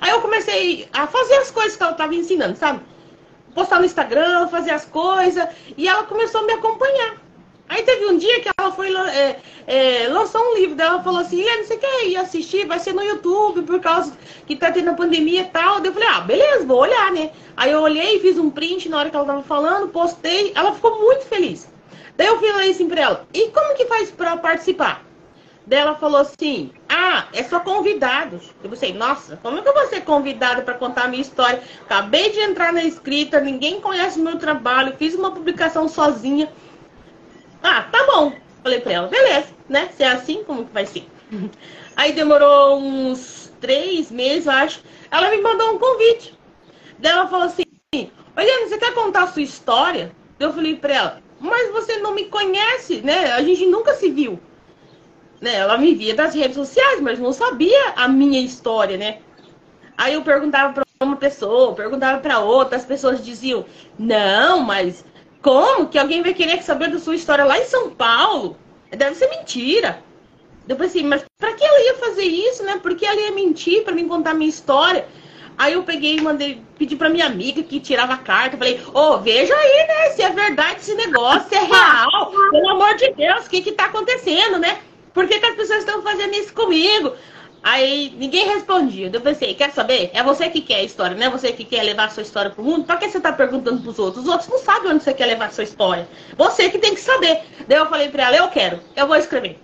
Speaker 2: Aí eu comecei a fazer as coisas que ela tava ensinando, sabe? Postar no Instagram, fazer as coisas. E ela começou a me acompanhar. Aí teve um dia que ela foi é, é, lançou um livro dela falou assim, Helena, você quer ir assistir? Vai ser no YouTube, por causa que tá tendo a pandemia e tal. eu falei, ah, beleza, vou olhar, né? Aí eu olhei, fiz um print na hora que ela tava falando, postei, ela ficou muito feliz. Daí eu falei assim pra ela, e como que faz pra participar? Daí ela falou assim, ah, é só convidados. Eu pensei, nossa, como é que eu vou ser convidada para contar a minha história? Acabei de entrar na escrita, ninguém conhece o meu trabalho, fiz uma publicação sozinha. Ah, tá bom. Falei pra ela, beleza, né? Se é assim, como que vai ser? Aí demorou uns três meses, eu acho. Ela me mandou um convite. Daí ela falou assim, Olha, você quer contar a sua história? Eu falei pra ela, mas você não me conhece, né? A gente nunca se viu. Né? Ela me via das redes sociais, mas não sabia a minha história, né? Aí eu perguntava para uma pessoa, perguntava para outra, as pessoas diziam: "Não, mas como que alguém vai querer saber da sua história lá em São Paulo? Deve ser mentira". Eu pensei, mas para que ela ia fazer isso, né? Por que ela ia mentir para me contar minha história? Aí eu peguei e mandei, pedi pra minha amiga que tirava a carta. Falei, ô, oh, veja aí, né? Se é verdade esse negócio, se é real. Pelo amor de Deus, o que que tá acontecendo, né? Por que, que as pessoas estão fazendo isso comigo? Aí ninguém respondia. Eu pensei, quer saber? É você que quer a história, não é você que quer levar a sua história pro mundo? Pra que você tá perguntando pros outros? Os outros não sabem onde você quer levar a sua história. Você que tem que saber. Daí eu falei pra ela, eu quero, eu vou escrever.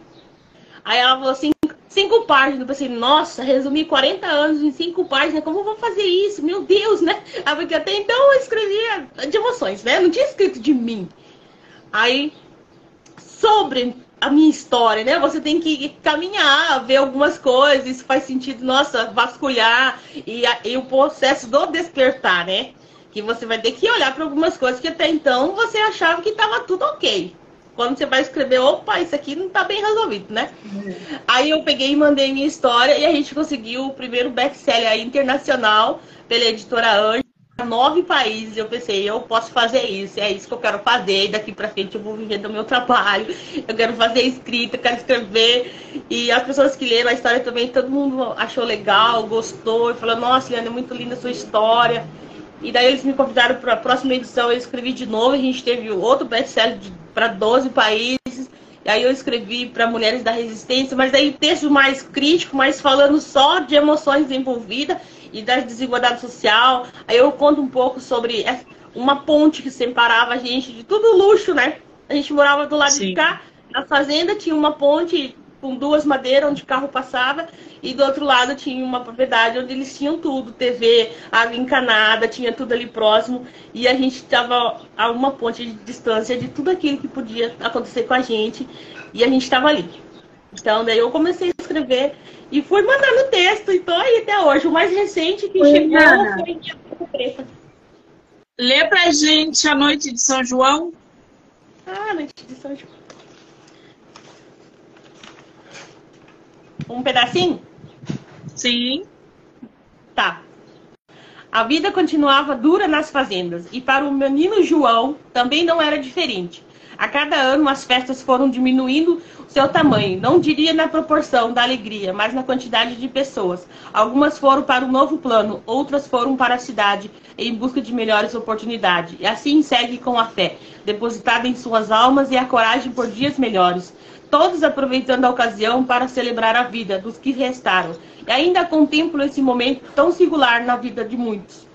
Speaker 2: Aí ela falou assim, cinco páginas. Eu pensei, nossa, resumi 40 anos em cinco páginas, como eu vou fazer isso? Meu Deus, né? Aí, porque até então eu escrevia de emoções, né? Não tinha escrito de mim. Aí, sobre a minha história, né? Você tem que caminhar, ver algumas coisas, isso faz sentido, nossa, vasculhar e, e o processo do despertar, né? Que você vai ter que olhar para algumas coisas que até então você achava que estava tudo ok. Quando você vai escrever, opa, isso aqui não está bem resolvido, né? Uhum. Aí eu peguei e mandei minha história e a gente conseguiu o primeiro best-seller internacional pela editora Anjo nove países. Eu pensei, eu posso fazer isso, é isso que eu quero fazer. Daqui pra frente eu vou viver do meu trabalho. Eu quero fazer escrita, quero escrever. E as pessoas que leram a história também, todo mundo achou legal, gostou. E falou, nossa, Liana, é muito linda a sua história. E daí eles me convidaram para a próxima edição, eu escrevi de novo. A gente teve outro best-seller para 12 países. E aí eu escrevi para Mulheres da Resistência, mas aí texto mais crítico, mas falando só de emoções envolvidas e da desigualdade social. Aí eu conto um pouco sobre uma ponte que separava a gente de tudo luxo, né? A gente morava do lado Sim. de cá, na fazenda tinha uma ponte com duas madeiras onde o carro passava e do outro lado tinha uma propriedade onde eles tinham tudo, TV, água encanada, tinha tudo ali próximo e a gente estava a uma ponte de distância de tudo aquilo que podia acontecer com a gente e a gente estava ali. Então daí eu comecei a escrever e fui mandando texto e tô aí até hoje. O mais recente que Oi, chegou Ana. foi em Preta.
Speaker 1: Lê pra gente a noite de São João.
Speaker 2: Ah, noite de São João. Um pedacinho?
Speaker 1: Sim.
Speaker 2: Tá. A vida continuava dura nas fazendas e para o menino João também não era diferente. A cada ano as festas foram diminuindo seu tamanho, não diria na proporção da alegria, mas na quantidade de pessoas. Algumas foram para o novo plano, outras foram para a cidade em busca de melhores oportunidades. E assim segue com a fé, depositada em suas almas e a coragem por dias melhores. Todos aproveitando a ocasião para celebrar a vida dos que restaram. E ainda contemplo esse momento tão singular na vida de muitos.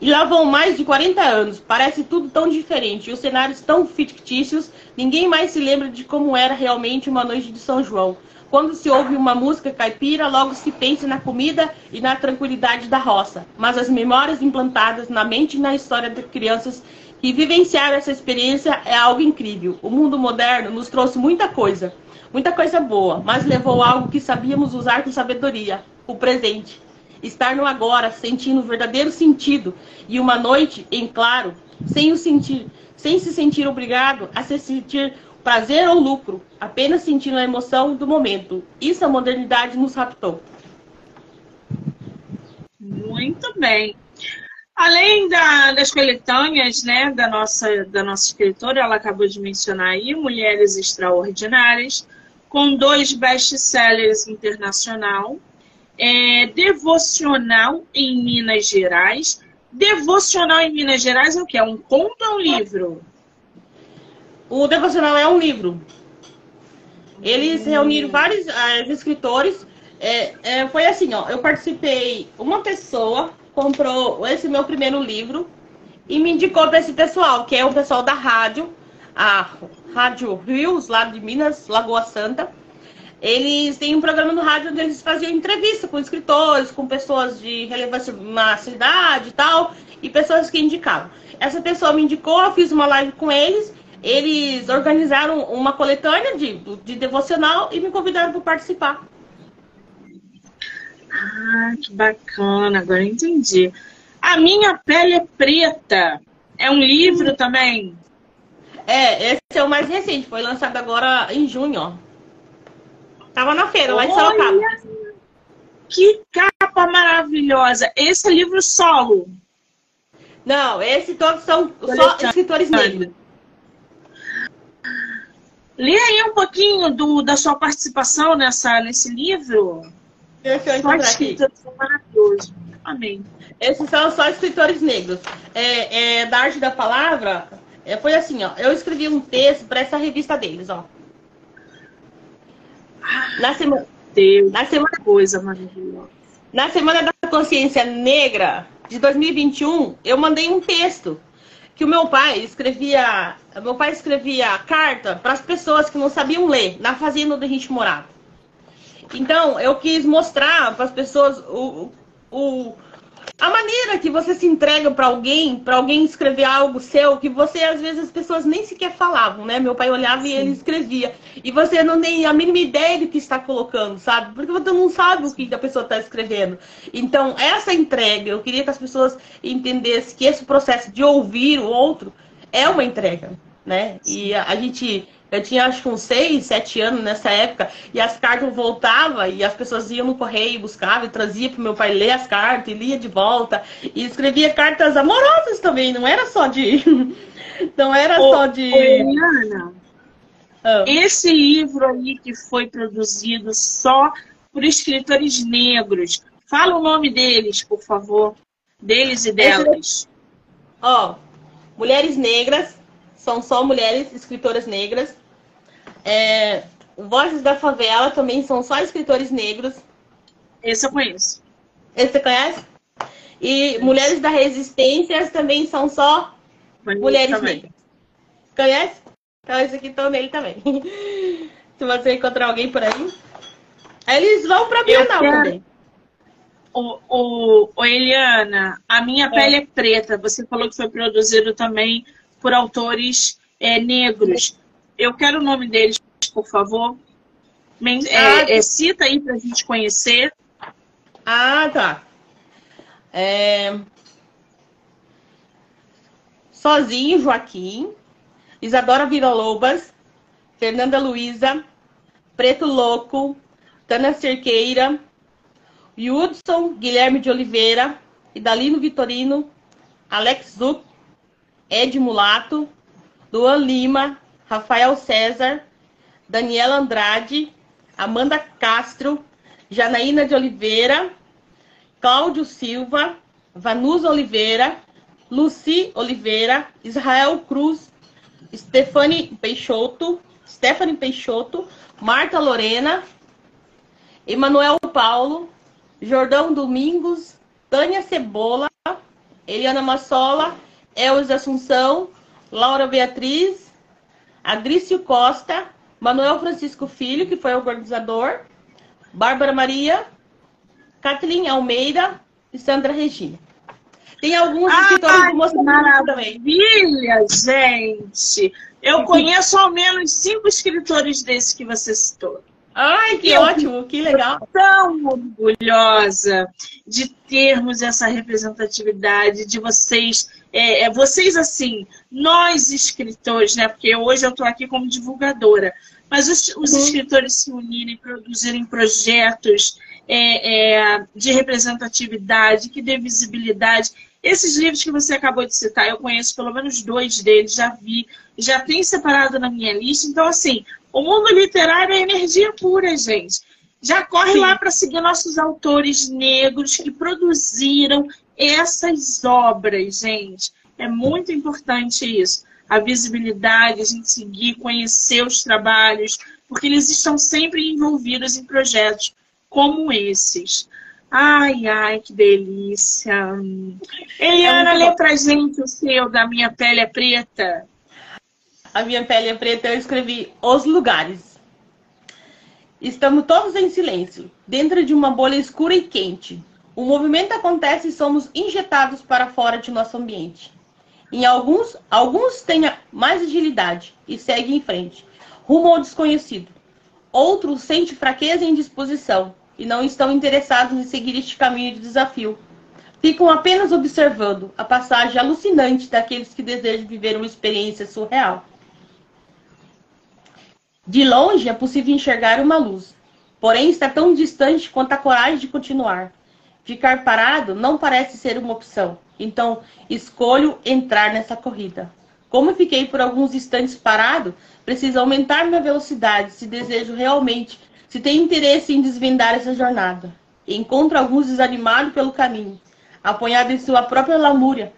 Speaker 2: E lá vão mais de 40 anos. Parece tudo tão diferente. Os cenários tão fictícios. Ninguém mais se lembra de como era realmente uma noite de São João. Quando se ouve uma música caipira, logo se pensa na comida e na tranquilidade da roça. Mas as memórias implantadas na mente e na história das crianças que vivenciaram essa experiência é algo incrível. O mundo moderno nos trouxe muita coisa, muita coisa boa, mas levou algo que sabíamos usar com sabedoria: o presente estar no agora, sentindo o verdadeiro sentido, e uma noite em claro, sem o sentir, sem se sentir obrigado a se sentir prazer ou lucro, apenas sentindo a emoção do momento. Isso a modernidade nos raptou.
Speaker 1: Muito bem. Além da, das coletâneas, né, da nossa, da nossa escritora, ela acabou de mencionar aí, Mulheres Extraordinárias, com dois best-sellers internacional, é, devocional em Minas Gerais. Devocional em Minas Gerais é o que? É um conto ou um livro?
Speaker 2: O devocional é um livro. Eles reuniram vários uh, escritores. É, é, foi assim, ó. Eu participei. Uma pessoa comprou esse meu primeiro livro e me indicou para esse pessoal, que é o pessoal da rádio, a Rádio Rios, lá de Minas, Lagoa Santa. Eles têm um programa no rádio onde eles faziam entrevista com escritores, com pessoas de relevância na cidade e tal, e pessoas que indicavam. Essa pessoa me indicou, eu fiz uma live com eles, eles organizaram uma coletânea de, de devocional e me convidaram para participar.
Speaker 1: Ah, que bacana, agora entendi. A Minha Pele é Preta é um livro também?
Speaker 2: É, esse é o mais recente, foi lançado agora em junho, ó. Tava na feira, lá em Sorocaba.
Speaker 1: Que capa maravilhosa! Esse é livro solo?
Speaker 2: Não, esse todos são só escritores negros.
Speaker 1: Lê aí um pouquinho do, da sua participação nessa, nesse livro.
Speaker 2: Deixa eu encontrar aqui.
Speaker 1: maravilhoso. Amém.
Speaker 2: Esses são só escritores negros. É, é, da arte da palavra, é, foi assim, ó. Eu escrevi um texto para essa revista deles, ó. Na semana.
Speaker 1: Deus, na semana coisa maravilhosa.
Speaker 2: Na semana da consciência negra de 2021, eu mandei um texto que o meu pai escrevia, meu pai escrevia carta para as pessoas que não sabiam ler na fazenda onde a gente morava. Então, eu quis mostrar para as pessoas o, o, a maneira que você se entrega para alguém, para alguém escrever algo seu, que você, às vezes, as pessoas nem sequer falavam, né? Meu pai olhava Sim. e ele escrevia. E você não tem a mínima ideia do que está colocando, sabe? Porque você não sabe o que a pessoa está escrevendo. Então, essa entrega, eu queria que as pessoas entendessem que esse processo de ouvir o outro é uma entrega, né? E a, a gente eu tinha acho que uns seis, sete anos nessa época, e as cartas voltavam, e as pessoas iam no correio, buscavam e traziam para meu pai ler as cartas, e lia de volta, e escrevia cartas amorosas também, não era só de. [LAUGHS] não era ô, só de. Ô,
Speaker 1: Eliana, ah. esse livro aí que foi produzido só por escritores negros, fala o nome deles, por favor. Deles e delas.
Speaker 2: Ó, Mulheres Negras, são só mulheres escritoras negras. É, Vozes da Favela também são só escritores negros.
Speaker 1: Esse eu conheço.
Speaker 2: Esse você conhece? E Mulheres da Resistência também são só mulheres também. negras. Conhece? Então esse aqui estão nele também. [LAUGHS] Se você encontrar alguém por aí. Eles vão para Bienal quero... também.
Speaker 1: O, o, o, Eliana, a minha é. pele é preta. Você falou que foi produzido também por autores é, negros. Eu quero o nome deles, por favor. É, ah, é, cita aí para a gente conhecer.
Speaker 2: Ah, tá. É... Sozinho, Joaquim. Isadora Virolobas. Fernanda Luiza. Preto Louco. Tana Cerqueira. Hudson Guilherme de Oliveira. Idalino Vitorino. Alex Zuc. Ed Mulato, Luan Lima, Rafael César, Daniela Andrade, Amanda Castro, Janaína de Oliveira, Cláudio Silva, Vanusa Oliveira, Luci Oliveira, Israel Cruz, Stefani Peixoto, Stephanie Peixoto, Marta Lorena, Emanuel Paulo, Jordão Domingos, Tânia Cebola, Eliana Massola Elza Assunção, Laura Beatriz, Adrício Costa, Manuel Francisco Filho, que foi o organizador, Bárbara Maria, Kathleen Almeida e Sandra Regina. Tem alguns ah, escritores do Moçambique também.
Speaker 1: Maravilha, gente! Eu conheço ao menos cinco escritores desses que você citou.
Speaker 2: Ai, que eu ótimo, que legal.
Speaker 1: Tão orgulhosa de termos essa representatividade, de vocês, é, é, vocês assim, nós escritores, né? Porque hoje eu estou aqui como divulgadora, mas os, os uhum. escritores se unirem, produzirem projetos é, é, de representatividade, que dê visibilidade. Esses livros que você acabou de citar, eu conheço pelo menos dois deles, já vi, já tem separado na minha lista. Então, assim, o mundo literário é energia pura, gente. Já corre Sim. lá para seguir nossos autores negros que produziram essas obras, gente. É muito importante isso. a visibilidade, a gente seguir, conhecer os trabalhos, porque eles estão sempre envolvidos em projetos como esses. Ai, ai, que delícia. Eliana, é lê pra gente o seu da Minha Pele é Preta.
Speaker 2: A Minha Pele é Preta, eu escrevi Os Lugares. Estamos todos em silêncio, dentro de uma bolha escura e quente. O movimento acontece e somos injetados para fora de nosso ambiente. Em alguns, alguns têm mais agilidade e seguem em frente, rumo ao desconhecido. Outros sentem fraqueza e indisposição e não estão interessados em seguir este caminho de desafio. Ficam apenas observando a passagem alucinante daqueles que desejam viver uma experiência surreal. De longe é possível enxergar uma luz, porém está tão distante quanto a coragem de continuar. Ficar parado não parece ser uma opção, então escolho entrar nessa corrida. Como fiquei por alguns instantes parado, preciso aumentar minha velocidade se desejo realmente se tem interesse em desvendar essa jornada, encontra alguns desanimados pelo caminho, apoiado em sua própria lamúria,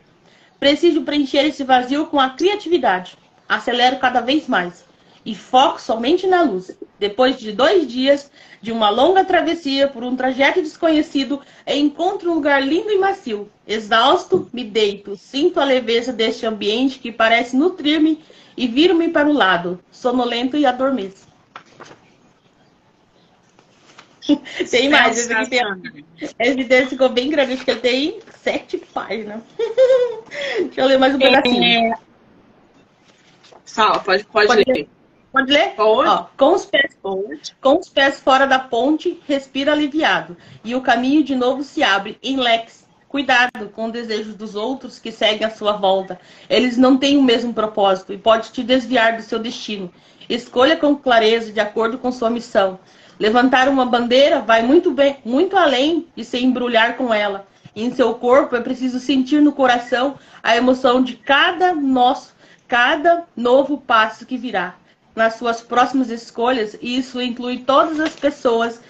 Speaker 2: preciso preencher esse vazio com a criatividade. Acelero cada vez mais e foco somente na luz. Depois de dois dias de uma longa travessia por um trajeto desconhecido, encontro um lugar lindo e macio. Exausto, me deito, sinto a leveza deste ambiente que parece nutrir-me e viro-me para o lado, sonolento e adormeço. [LAUGHS] tem mais, esse aqui tem. Esse dele ficou bem grande, acho que ele tem sete páginas. [LAUGHS] Deixa eu ler mais um pedacinho. É...
Speaker 1: Fala, pode, pode, pode ler. ler.
Speaker 2: Pode ler? Pode. Ó, com, os pés, pode. com os pés fora da ponte, respira aliviado. E o caminho de novo se abre em leques. Cuidado com o desejo dos outros que seguem à sua volta. Eles não têm o mesmo propósito e pode te desviar do seu destino. Escolha com clareza, de acordo com sua missão. Levantar uma bandeira vai muito bem, muito além de se embrulhar com ela. Em seu corpo é preciso sentir no coração a emoção de cada nosso, cada novo passo que virá. Nas suas próximas escolhas, e isso inclui todas as pessoas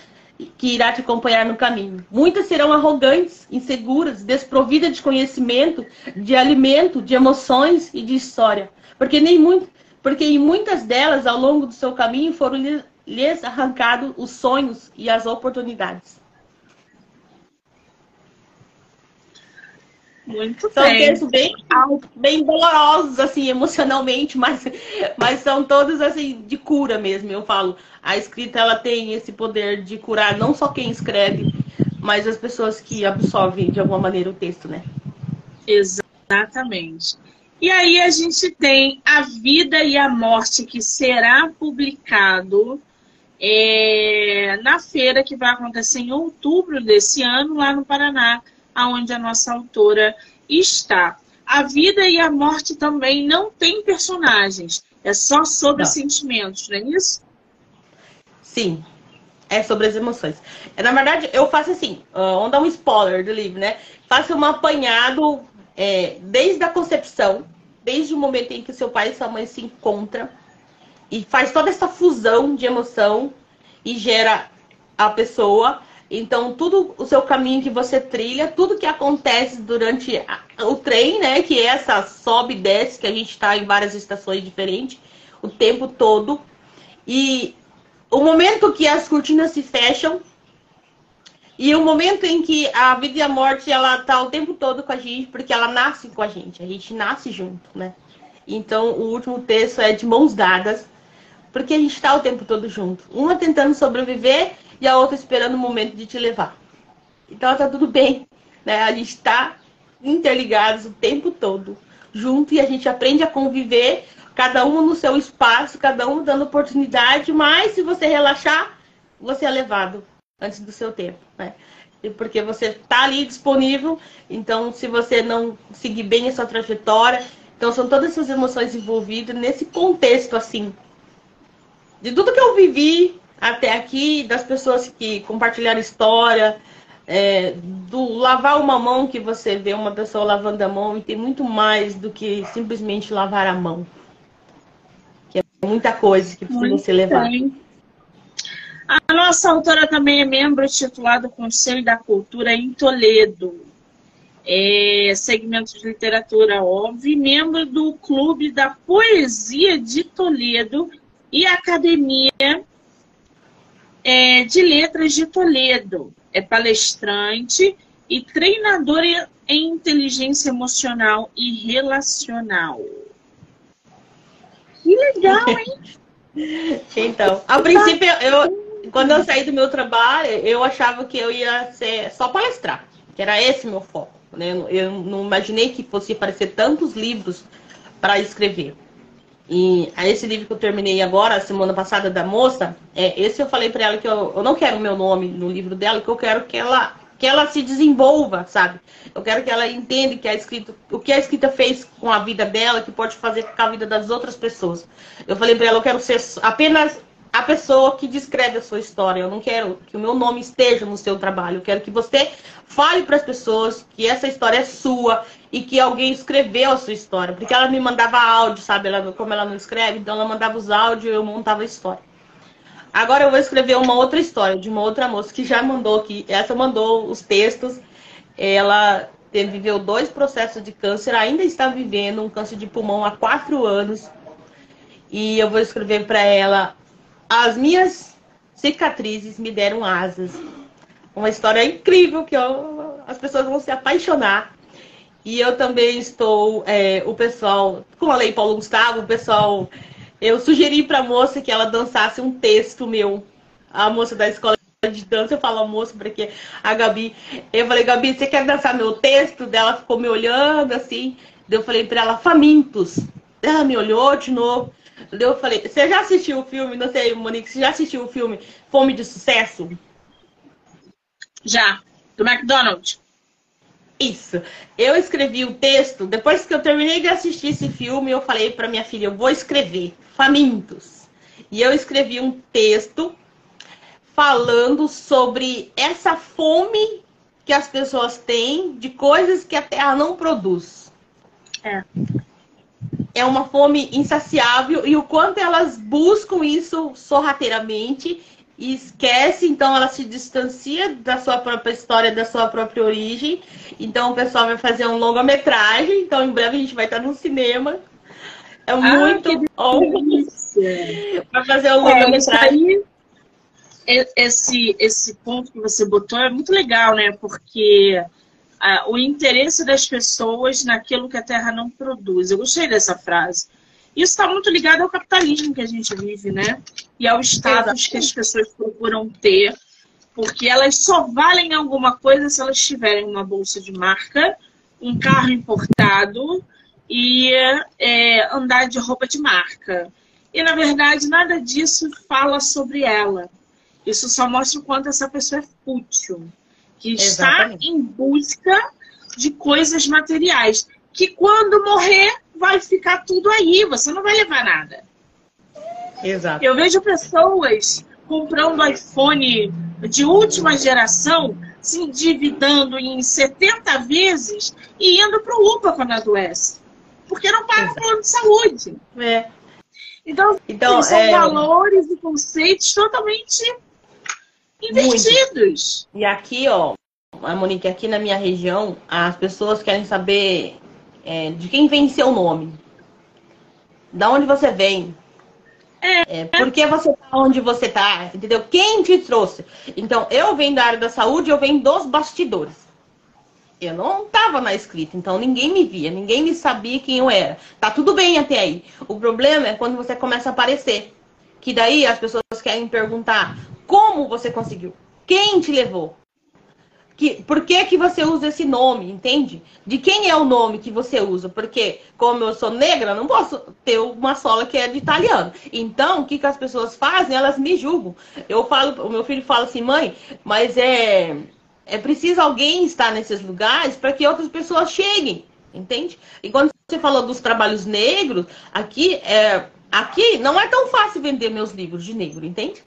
Speaker 2: que irá te acompanhar no caminho. Muitas serão arrogantes, inseguras, desprovidas de conhecimento, de alimento, de emoções e de história, porque nem muito, porque em muitas delas ao longo do seu caminho foram lhes arrancado os sonhos e as oportunidades.
Speaker 1: Muito
Speaker 2: são
Speaker 1: bem.
Speaker 2: textos bem, bem dolorosos, assim, emocionalmente, [LAUGHS] mas, mas são todos, assim, de cura mesmo, eu falo. A escrita, ela tem esse poder de curar não só quem escreve, mas as pessoas que absorvem, de alguma maneira, o texto, né?
Speaker 1: Exatamente. E aí a gente tem A Vida e a Morte, que será publicado é, na feira que vai acontecer em outubro desse ano, lá no Paraná, aonde a nossa autora está. A vida e a morte também não tem personagens, é só sobre não. sentimentos, não é isso?
Speaker 2: Sim, é sobre as emoções. É, na verdade, eu faço assim, uh, vamos dar um spoiler do livro, né? Faço um apanhado é, desde a concepção, desde o momento em que seu pai e sua mãe se encontram, e faz toda essa fusão de emoção e gera a pessoa. Então, tudo o seu caminho que você trilha, tudo que acontece durante o trem, né? Que é essa sobe e desce, que a gente está em várias estações diferentes, o tempo todo. E o momento que as cortinas se fecham e o momento em que a vida e a morte ela tá o tempo todo com a gente, porque ela nasce com a gente, a gente nasce junto, né? Então, o último texto é de mãos dadas porque a gente está o tempo todo junto. Uma tentando sobreviver e a outra esperando o momento de te levar. Então tá tudo bem. Né? A gente está interligados o tempo todo, junto, e a gente aprende a conviver, cada um no seu espaço, cada um dando oportunidade, mas se você relaxar, você é levado antes do seu tempo. Né? Porque você está ali disponível, então se você não seguir bem a sua trajetória, então são todas essas emoções envolvidas nesse contexto assim de tudo que eu vivi até aqui, das pessoas que compartilharam história, é, do lavar uma mão que você vê uma pessoa lavando a mão e tem muito mais do que simplesmente lavar a mão. Que é muita coisa que precisa muito ser levada.
Speaker 1: A nossa autora também é membro titular do Conselho da Cultura em Toledo. é, segmento de literatura, óbvio, membro do Clube da Poesia de Toledo e Academia é, de Letras de Toledo. É palestrante e treinador em inteligência emocional e relacional. Que legal, hein? [LAUGHS]
Speaker 2: então, a princípio, eu, quando eu saí do meu trabalho, eu achava que eu ia ser só palestrar, que era esse meu foco. Né? Eu não imaginei que fosse aparecer tantos livros para escrever. E esse livro que eu terminei agora, semana passada, da moça, é, esse eu falei para ela que eu, eu não quero o meu nome no livro dela, que eu quero que ela que ela se desenvolva, sabe? Eu quero que ela entenda que a escrita, o que a escrita fez com a vida dela, que pode fazer com a vida das outras pessoas. Eu falei para ela, eu quero ser apenas a pessoa que descreve a sua história. Eu não quero que o meu nome esteja no seu trabalho. Eu quero que você fale para as pessoas que essa história é sua e que alguém escreveu a sua história. Porque ela me mandava áudio, sabe? Ela, como ela não escreve, então ela mandava os áudios e eu montava a história. Agora eu vou escrever uma outra história de uma outra moça que já mandou aqui. Essa mandou os textos. Ela teve, viveu dois processos de câncer, ainda está vivendo um câncer de pulmão há quatro anos. E eu vou escrever para ela as minhas cicatrizes me deram asas. Uma história incrível que eu, as pessoas vão se apaixonar. E eu também estou, é, o pessoal, com a Lei Paulo Gustavo, o pessoal, eu sugeri para a moça que ela dançasse um texto meu. A moça da escola de dança, eu falo moça, porque a Gabi, eu falei, Gabi, você quer dançar meu texto? Dela ficou me olhando assim. Eu falei para ela, famintos. Ela me olhou de novo. Eu falei, você já assistiu o filme? Não sei, Monique, você já assistiu o filme Fome de Sucesso?
Speaker 1: Já, do McDonald's.
Speaker 2: Isso. Eu escrevi o texto, depois que eu terminei de assistir esse filme, eu falei para minha filha, eu vou escrever Famintos. E eu escrevi um texto falando sobre essa fome que as pessoas têm de coisas que a terra não produz.
Speaker 1: É
Speaker 2: é uma fome insaciável e o quanto elas buscam isso sorrateiramente e esquece, então ela se distancia da sua própria história, da sua própria origem. Então o pessoal vai fazer um longa-metragem, então em breve a gente vai estar no cinema. É ah, muito bom. Vai fazer um é, longa-metragem.
Speaker 1: É, esse, esse ponto que você botou é muito legal, né? Porque o interesse das pessoas naquilo que a terra não produz. Eu gostei dessa frase. Isso está muito ligado ao capitalismo que a gente vive, né? E ao status que as pessoas procuram ter, porque elas só valem alguma coisa se elas tiverem uma bolsa de marca, um carro importado e é, andar de roupa de marca. E, na verdade, nada disso fala sobre ela. Isso só mostra o quanto essa pessoa é fútil que está em busca de coisas materiais, que quando morrer vai ficar tudo aí, você não vai levar nada.
Speaker 2: Exato.
Speaker 1: Eu vejo pessoas comprando iPhone de última geração, se endividando em 70 vezes e indo para o UPA quando adoece. Porque não paga plano de saúde.
Speaker 2: É.
Speaker 1: Então, então são é... valores e conceitos totalmente Invertidos.
Speaker 2: Muito. E aqui, ó, a Monique, aqui na minha região, as pessoas querem saber é, de quem vem seu nome. Da onde você vem. É. é por que você tá onde você tá, entendeu? Quem te trouxe? Então, eu venho da área da saúde, eu venho dos bastidores. Eu não estava na escrita, então ninguém me via, ninguém me sabia quem eu era. Tá tudo bem até aí. O problema é quando você começa a aparecer. Que daí as pessoas querem perguntar: como você conseguiu? Quem te levou? Que, por que, que você usa esse nome, entende? De quem é o nome que você usa? Porque, como eu sou negra, não posso ter uma sola que é de italiano. Então, o que, que as pessoas fazem? Elas me julgam. Eu falo, o meu filho fala assim, mãe, mas é, é preciso alguém estar nesses lugares para que outras pessoas cheguem, entende? E quando você falou dos trabalhos negros, aqui, é, aqui não é tão fácil vender meus livros de negro, entende?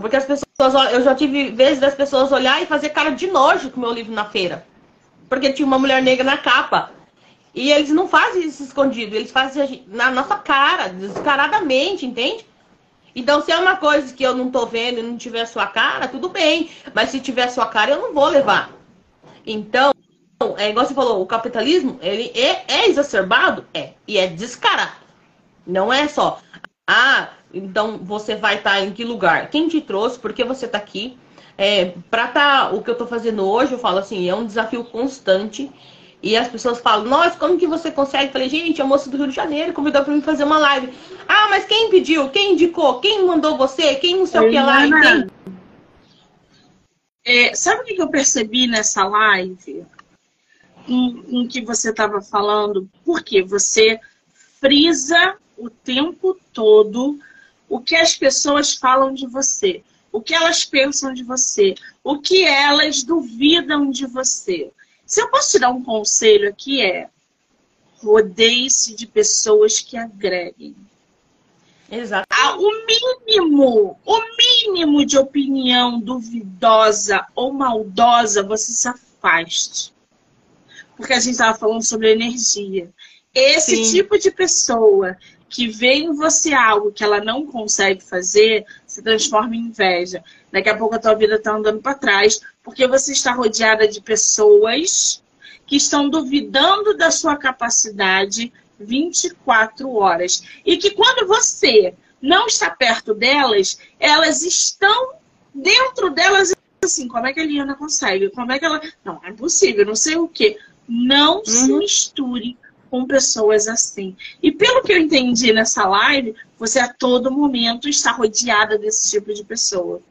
Speaker 2: Porque as pessoas, eu já tive vezes das pessoas olhar e fazer cara de nojo com o meu livro na feira. Porque tinha uma mulher negra na capa. E eles não fazem isso escondido, eles fazem na nossa cara, descaradamente, entende? Então, se é uma coisa que eu não tô vendo e não tiver sua cara, tudo bem. Mas se tiver sua cara, eu não vou levar. Então, é igual você falou, o capitalismo, ele é, é exacerbado? É. E é descarado. Não é só, ah, então você vai estar tá em que lugar? Quem te trouxe? Por que você está aqui? É, para tá, o que eu estou fazendo hoje, eu falo assim, é um desafio constante. E as pessoas falam, nossa, como que você consegue? Eu falei, gente, a moça do Rio de Janeiro convidou para mim fazer uma live. Ah, mas quem pediu? Quem indicou? Quem mandou você? Quem não sei o que lá? Entende?
Speaker 1: É, sabe o que eu percebi nessa live? Em, em que você estava falando? Porque você frisa o tempo todo o que as pessoas falam de você, o que elas pensam de você, o que elas duvidam de você. Se eu posso te dar um conselho aqui é rodeie-se de pessoas que agreguem.
Speaker 2: Exato.
Speaker 1: Ah, o mínimo, o mínimo de opinião duvidosa ou maldosa, você se afaste. Porque a gente estava falando sobre energia. Esse Sim. tipo de pessoa que vê em você algo que ela não consegue fazer, se transforma em inveja. Daqui a pouco a tua vida está andando para trás, porque você está rodeada de pessoas que estão duvidando da sua capacidade 24 horas. E que quando você não está perto delas, elas estão dentro delas assim, como é que a Liana consegue? Como é que ela. Não, é impossível, não sei o quê. Não uhum. se misture com pessoas assim. E pelo que eu entendi nessa live, você a todo momento está rodeada desse tipo de pessoa.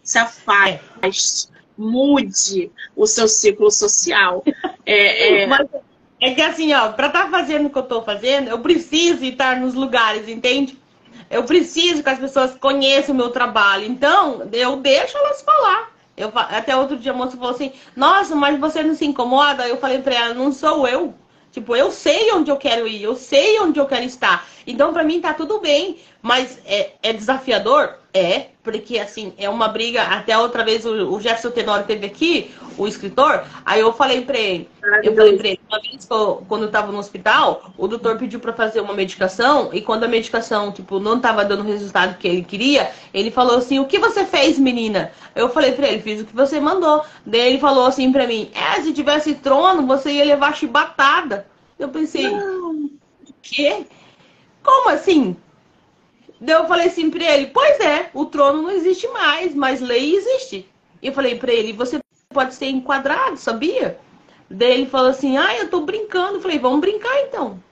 Speaker 1: Se afaste, mude o seu ciclo social.
Speaker 2: É, é... [LAUGHS] É que assim, ó, para estar tá fazendo o que eu estou fazendo, eu preciso estar nos lugares, entende? Eu preciso que as pessoas conheçam o meu trabalho. Então, eu deixo elas falar. Eu, até outro dia a moça falou assim, nossa, mas você não se incomoda? Eu falei para ela, não sou eu. Tipo, eu sei onde eu quero ir, eu sei onde eu quero estar. Então, para mim, tá tudo bem. Mas é, é, desafiador? É, porque assim, é uma briga. Até outra vez o, o Jefferson Tenório teve aqui, o escritor. Aí eu falei pra ele, eu falei pra ele, uma vez quando eu tava no hospital, o doutor pediu para fazer uma medicação, e quando a medicação, tipo, não tava dando o resultado que ele queria, ele falou assim, o que você fez, menina? Eu falei pra ele, fiz o que você mandou. Daí ele falou assim pra mim, é, se tivesse trono, você ia levar chibatada. Eu pensei, o quê? Como assim? Daí eu falei assim pra ele, pois é, o trono não existe mais, mas lei existe. E eu falei pra ele, você pode ser enquadrado, sabia? Daí ele falou assim, ah, eu tô brincando. Eu falei, vamos brincar então.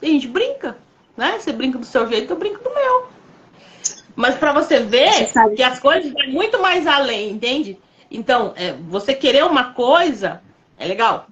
Speaker 2: E a gente brinca, né? Você brinca do seu jeito, eu brinco do meu. Mas para você ver você que as coisas vão muito mais além, entende? Então, é, você querer uma coisa é legal.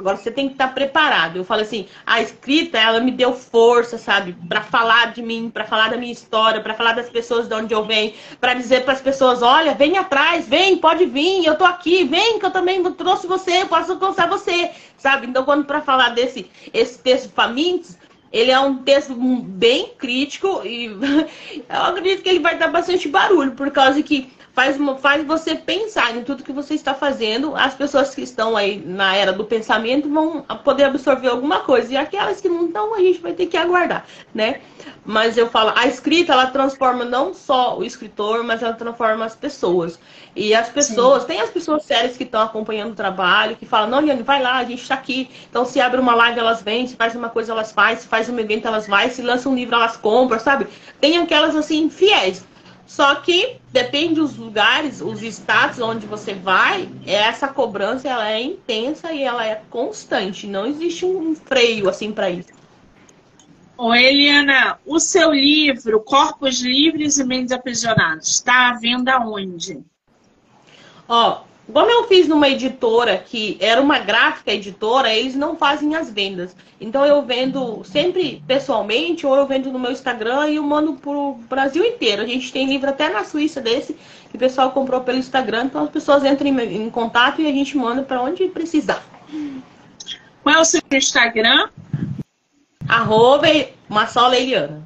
Speaker 2: Agora você tem que estar preparado. Eu falo assim, a escrita, ela me deu força, sabe, para falar de mim, para falar da minha história, para falar das pessoas de onde eu venho, para dizer para as pessoas, olha, vem atrás, vem, pode vir, eu tô aqui, vem que eu também trouxe você, eu posso alcançar você, sabe? Então, quando para falar desse esse texto famintos, ele é um texto bem crítico e [LAUGHS] eu acredito que ele vai dar bastante barulho, por causa que faz, faz você pensar em tudo que você está fazendo. As pessoas que estão aí na era do pensamento vão poder absorver alguma coisa. E aquelas que não estão, a gente vai ter que aguardar, né? Mas eu falo, a escrita, ela transforma não só o escritor, mas ela transforma as pessoas. E as pessoas, Sim. tem as pessoas sérias que estão acompanhando o trabalho, que falam, não, Liane, vai lá, a gente está aqui. Então, se abre uma live, elas vêm, se faz uma coisa, elas fazem, se faz um evento, elas vão, se lança um livro, elas compram, sabe? Tem aquelas, assim, fiéis. Só que depende dos lugares, os estados onde você vai, essa cobrança ela é intensa e ela é constante. Não existe um freio assim para isso.
Speaker 1: Ô, Eliana, o seu livro, Corpos Livres e Mentes Aprisionados, está à venda onde?
Speaker 2: Ó, como eu fiz numa editora que era uma gráfica editora, eles não fazem as vendas. Então eu vendo sempre pessoalmente ou eu vendo no meu Instagram e eu mando pro Brasil inteiro. A gente tem livro até na Suíça desse que o pessoal comprou pelo Instagram, então as pessoas entram em, em contato e a gente manda para onde precisar.
Speaker 1: Qual é o seu Instagram?
Speaker 2: Arroba Massola Eliana.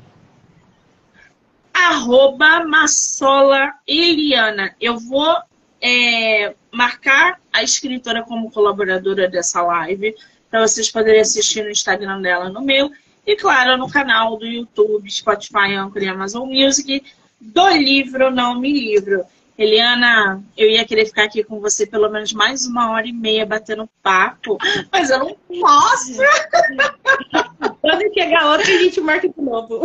Speaker 1: Arroba Massola Eliana. Eu vou é, marcar a escritora como colaboradora dessa live, para vocês poderem assistir no Instagram dela, no meu, e claro, no canal do YouTube, Spotify, Anchor e Amazon Music, do livro Não Me Livro. Eliana, eu ia querer ficar aqui com você pelo menos mais uma hora e meia batendo papo, mas eu não posso. [LAUGHS]
Speaker 2: Quando chegar outra, a gente marca de novo.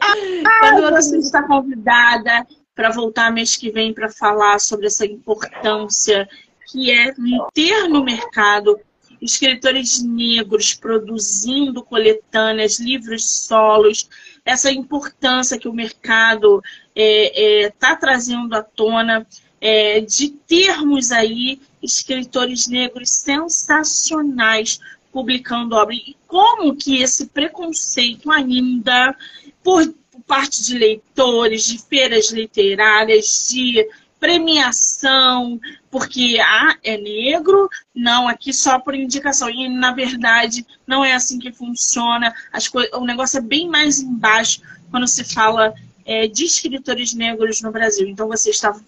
Speaker 1: Ah, Quando você está convidada para voltar mês que vem para falar sobre essa importância que é ter no mercado escritores negros produzindo coletâneas, livros solos, essa importância que o mercado está é, é, tá trazendo à tona é, de termos aí escritores negros sensacionais publicando obra. E como que esse preconceito ainda, por, parte de leitores, de feiras literárias, de premiação, porque ah, é negro, não, aqui só por indicação. E na verdade não é assim que funciona. As o negócio é bem mais embaixo quando se fala é, de escritores negros no Brasil. Então você está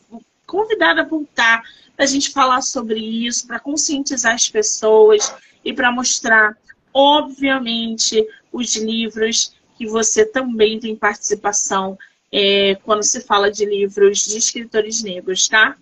Speaker 1: convidada a voltar para a gente falar sobre isso, para conscientizar as pessoas e para mostrar, obviamente, os livros que você também tem participação é, quando se fala de livros de escritores negros, tá?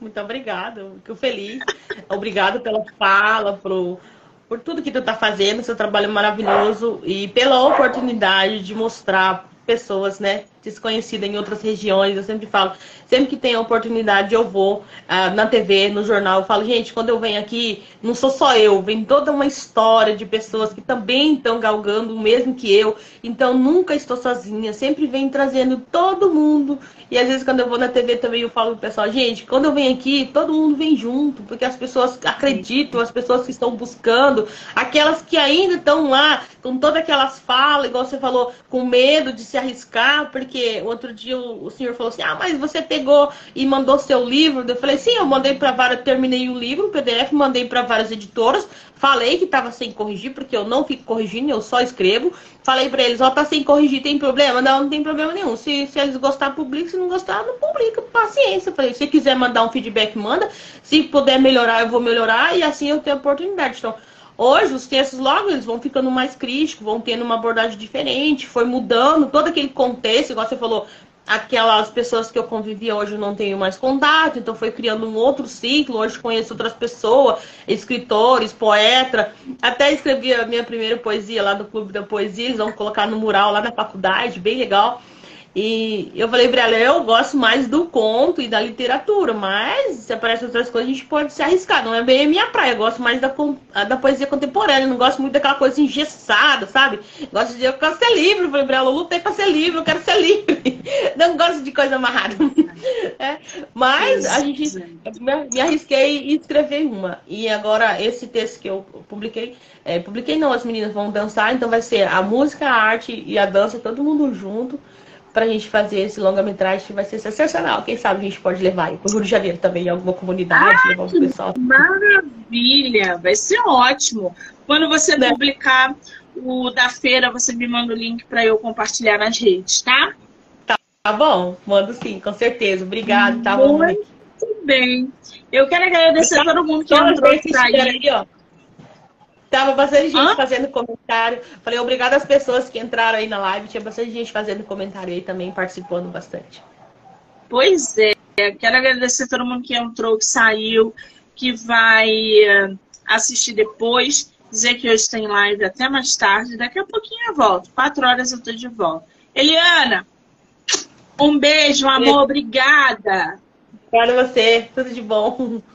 Speaker 2: Muito obrigada, fico feliz. Obrigado pela fala, por, por tudo que tu está fazendo, seu trabalho maravilhoso e pela oportunidade de mostrar pessoas, né, desconhecidas em outras regiões. Eu sempre falo, sempre que tem a oportunidade, eu vou uh, na TV, no jornal. Eu falo, gente, quando eu venho aqui, não sou só eu, vem toda uma história de pessoas que também estão galgando o mesmo que eu. Então, nunca estou sozinha, sempre vem trazendo todo mundo. E às vezes, quando eu vou na TV também, eu falo pro pessoal, gente, quando eu venho aqui, todo mundo vem junto, porque as pessoas acreditam, as pessoas que estão buscando, aquelas que ainda estão lá, com todas aquelas falas, igual você falou, com medo de se arriscar, porque porque outro dia o, senhor falou assim: ah, mas você pegou e mandou seu livro. Eu falei: sim, eu mandei para várias, terminei o livro, o PDF, mandei para várias editoras. Falei que estava sem corrigir, porque eu não fico corrigindo, eu só escrevo. Falei para eles: ó, oh, tá sem corrigir, tem problema? Não, não tem problema nenhum. Se, se eles gostar, publica. Se não gostar, não publica. Paciência. Falei: se quiser mandar um feedback, manda. Se puder melhorar, eu vou melhorar. E assim eu tenho a oportunidade. Então, Hoje os textos logo eles vão ficando mais críticos, vão tendo uma abordagem diferente, foi mudando todo aquele contexto, igual você falou, aquelas pessoas que eu convivia hoje eu não tenho mais contato, então foi criando um outro ciclo, hoje conheço outras pessoas, escritores, poetas, até escrevi a minha primeira poesia lá no Clube da Poesia, eles vão colocar no mural lá na faculdade, bem legal. E eu falei pra ela, eu gosto mais do conto e da literatura, mas se aparecem outras coisas, a gente pode se arriscar. Não é bem a minha praia, eu gosto mais da, da poesia contemporânea, não gosto muito daquela coisa engessada, sabe? Gosto de eu quero ser livre, eu falei pra ela, eu lutei pra ser livre, eu quero ser livre. [LAUGHS] Não gosto de coisa amarrada. [LAUGHS] É, mas a gente me arrisquei e escrevi uma. E agora esse texto que eu publiquei, é, publiquei não, as meninas vão dançar, então vai ser a música, a arte e a dança, todo mundo junto para a gente fazer esse longa-metragem, que vai ser sensacional. Quem sabe a gente pode levar para o Rio de Janeiro também, alguma comunidade,
Speaker 1: ah, levar o pessoal. Maravilha! Vai ser ótimo. Quando você né? publicar o da feira, você me manda o link para eu compartilhar nas redes, tá?
Speaker 2: tá? Tá bom, mando sim, com certeza. Obrigada, tá
Speaker 1: bom? Muito bem. Eu quero agradecer a todo mundo que entrou aí. aí ó.
Speaker 2: Tava bastante gente Hã? fazendo comentário. Falei, obrigado às pessoas que entraram aí na live. Tinha bastante gente fazendo comentário aí também, participando bastante.
Speaker 1: Pois é. Quero agradecer a todo mundo que entrou, que saiu, que vai eh, assistir depois. Dizer que hoje tem live até mais tarde. Daqui a pouquinho eu volto. Quatro horas eu tô de volta. Eliana, um beijo, amor. Obrigada.
Speaker 2: Obrigada a você. Tudo de bom. [LAUGHS]